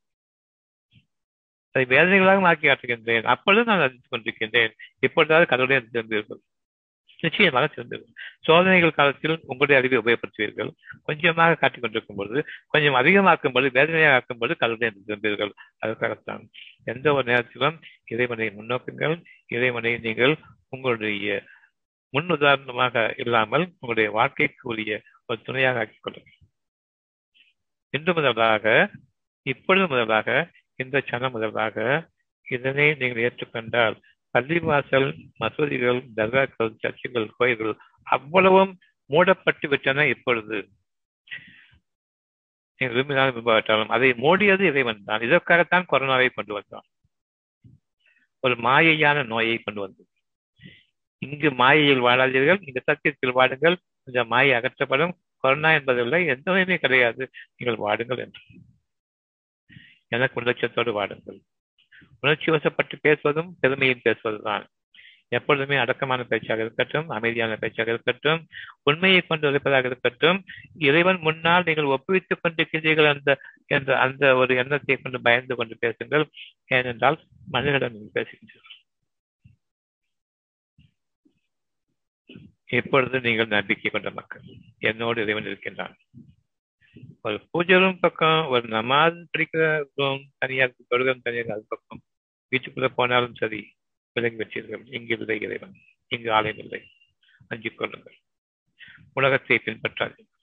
அதை வேதனைகளாக மாற்றி காட்டுகின்றேன். அப்பொழுது நான் அறிந்து கொண்டிருக்கின்றேன். எப்பொழுதாவது கடவுளை திரும்பீர்கள் நிச்சயமாக சிறந்திருக்கும் சோதனைகள் காலத்தில் உங்களுடைய அறிவை உபயோகப்படுத்துவீர்கள். கொஞ்சமாக காட்டிக் கொண்டிருக்கும் பொழுது கொஞ்சம் அதிகமாக்கும் பொழுது வேதனையாக ஆக்கும் பொழுது கல்வி சிறந்தீர்கள் அதற்காகத்தான் எந்த ஒரு நேரத்திலும் இறைவனை முன்னோக்குங்கள். இறைவனை நீங்கள் உங்களுடைய முன் உதாரணமாக இல்லாமல் உங்களுடைய வாழ்க்கைக்கு உரிய ஒரு துணையாக ஆக்கிக் கொள்ளுங்கள். இன்று முதலாக இப்பொழுது முதலாக இந்த சனம் முதலாக இதனை நீங்கள் ஏற்றுக்கொண்டால் பள்ளிவாசல் மசூதிகள் தர்காக்கள் சர்ச்சுகள் கோயில்கள் அவ்வளவும் மூடப்பட்டு விட்டன இப்பொழுது. நீங்கள் விரும்பினாலும் விரும்பாவிட்டாலும் அதை மூடியது இறைவன் தான். இதற்காகத்தான் கொரோனாவை கொண்டு வந்தான். ஒரு மாயையான நோயை கொண்டு வந்தது. இங்கு மாயையில் வாழாதீர்கள் இந்த சத்தியத்தில் வாடுங்கள். இந்த மாயை அகற்றப்படும். கொரோனா என்பதில்லை எந்த நோயுமே கிடையாது. நீங்கள் வாடுங்கள் என்று. எனக்கு உள்ளட்சத்தோடு வாடுங்கள். உணர்ச்சி வசப்பட்டு பேசுவதும் பெருமையில் பேசுவதுதான். எப்பொழுதுமே அடக்கமான பேச்சாக இருக்கட்டும் அமைதியான பேச்சாக இருக்கட்டும் உண்மையை கொண்டு உழைப்பதாக இருக்கட்டும் இறைவன் முன்னால் நீங்கள் ஒப்புவித்துக் கொண்டிருக்கிறீர்கள் அந்த என்ற அந்த ஒரு எண்ணத்தை கொண்டு பயந்து கொண்டு பேசுங்கள். ஏனென்றால் மனிதர்களிடம் நீங்கள் பேசுகின்றீர்கள். எப்பொழுது நீங்கள் நம்பிக்கை கொண்ட மக்கள். என்னோடு இறைவன் இருக்கின்றான். ஒரு பூஜரும் பக்கம் ஒரு நமாஸ் படிக்கிறதும் தனியாக தொழுகம் தனியாக அது பக்கம். வீட்டுக்குள்ள போனாலும் சரி விலகி வச்சீர்கள் இங்கு இல்லை இறைவன். இங்கு ஆலயம் இல்லை. அஞ்சு கொள்ளுங்கள். உலகத்தை பின்பற்றாதீர்கள்.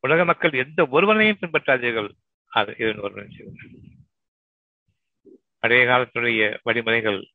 உலக மக்கள் எந்த ஒருவனையும் பின்பற்றாதீர்கள். அது இதன் ஒருவன் செய்வார். பழைய காலத்துடைய வழிமுறைகள்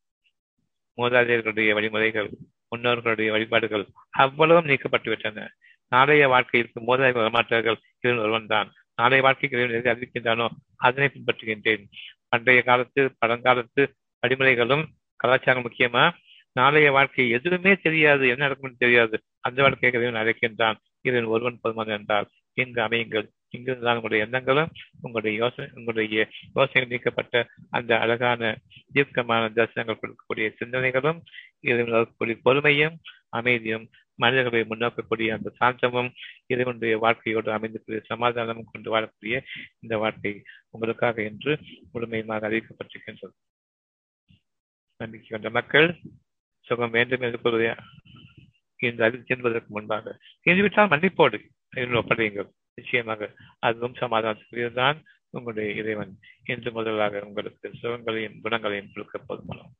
மூதாதையர்களுடைய வழிமுறைகள் முன்னோர்களுடைய வழிபாடுகள் அவ்வளவும் நீக்கப்பட்டு விட்டன. நாளைய வாழ்க்கை இருக்கும் போது வரமாட்டார்கள் இதன் ஒருவன் தான். நாளைய வாழ்க்கைக்கு எதை அறிவிக்கின்றானோ அதனை பின்பற்றுகின்றேன். பண்டைய காலத்து பழங்காலத்து வழிமுறைகளும் கலாச்சாரம் முக்கியமா? நாளைய வாழ்க்கை எதுவுமே தெரியாது. என்ன நடக்கும்னு தெரியாது. அந்த வாழ்க்கையை அழைக்கின்றான் இதன் ஒருவன் பொதுமான என்றால் இங்கு அமையுங்கள். இங்கிருந்தான் உங்களுடைய எண்ணங்களும் உங்களுடைய யோசனை உங்களுடைய யோசனை நீக்கப்பட்ட அந்த அழகான தீர்க்கமான தரிசனங்கள் கொடுக்கக்கூடிய சிந்தனைகளும் இதில் பொறுமையும் அமைதியும் மனிதர்களை முன்னோக்கக்கூடிய அந்த சாந்தமும் இறைவனுடைய வாழ்க்கையோடு அமைந்திருக்கிற சமாதானமும் கொண்டு வாழக்கூடிய இந்த வாழ்க்கை உங்களுக்காக என்று முழுமையுமாக அறிவிக்கப்பட்டிருக்கின்றது. நம்பிக்கை கொண்ட மக்கள் சுகம் வேண்டும் என்று கூறுவதை இந்த அறிவு செல்வதற்கு முன்பாக தீர்ந்துவிட்டால் மன்னிப்போடு ஒப்படையுங்கள். நிச்சயமாக அதுவும் சமாதானத்துக்குரியதுதான் உங்களுடைய இறைவன். இன்று முதலாக உங்களுக்கு சுகங்களையும் குணங்களையும் கொடுக்க போதுமானோம்.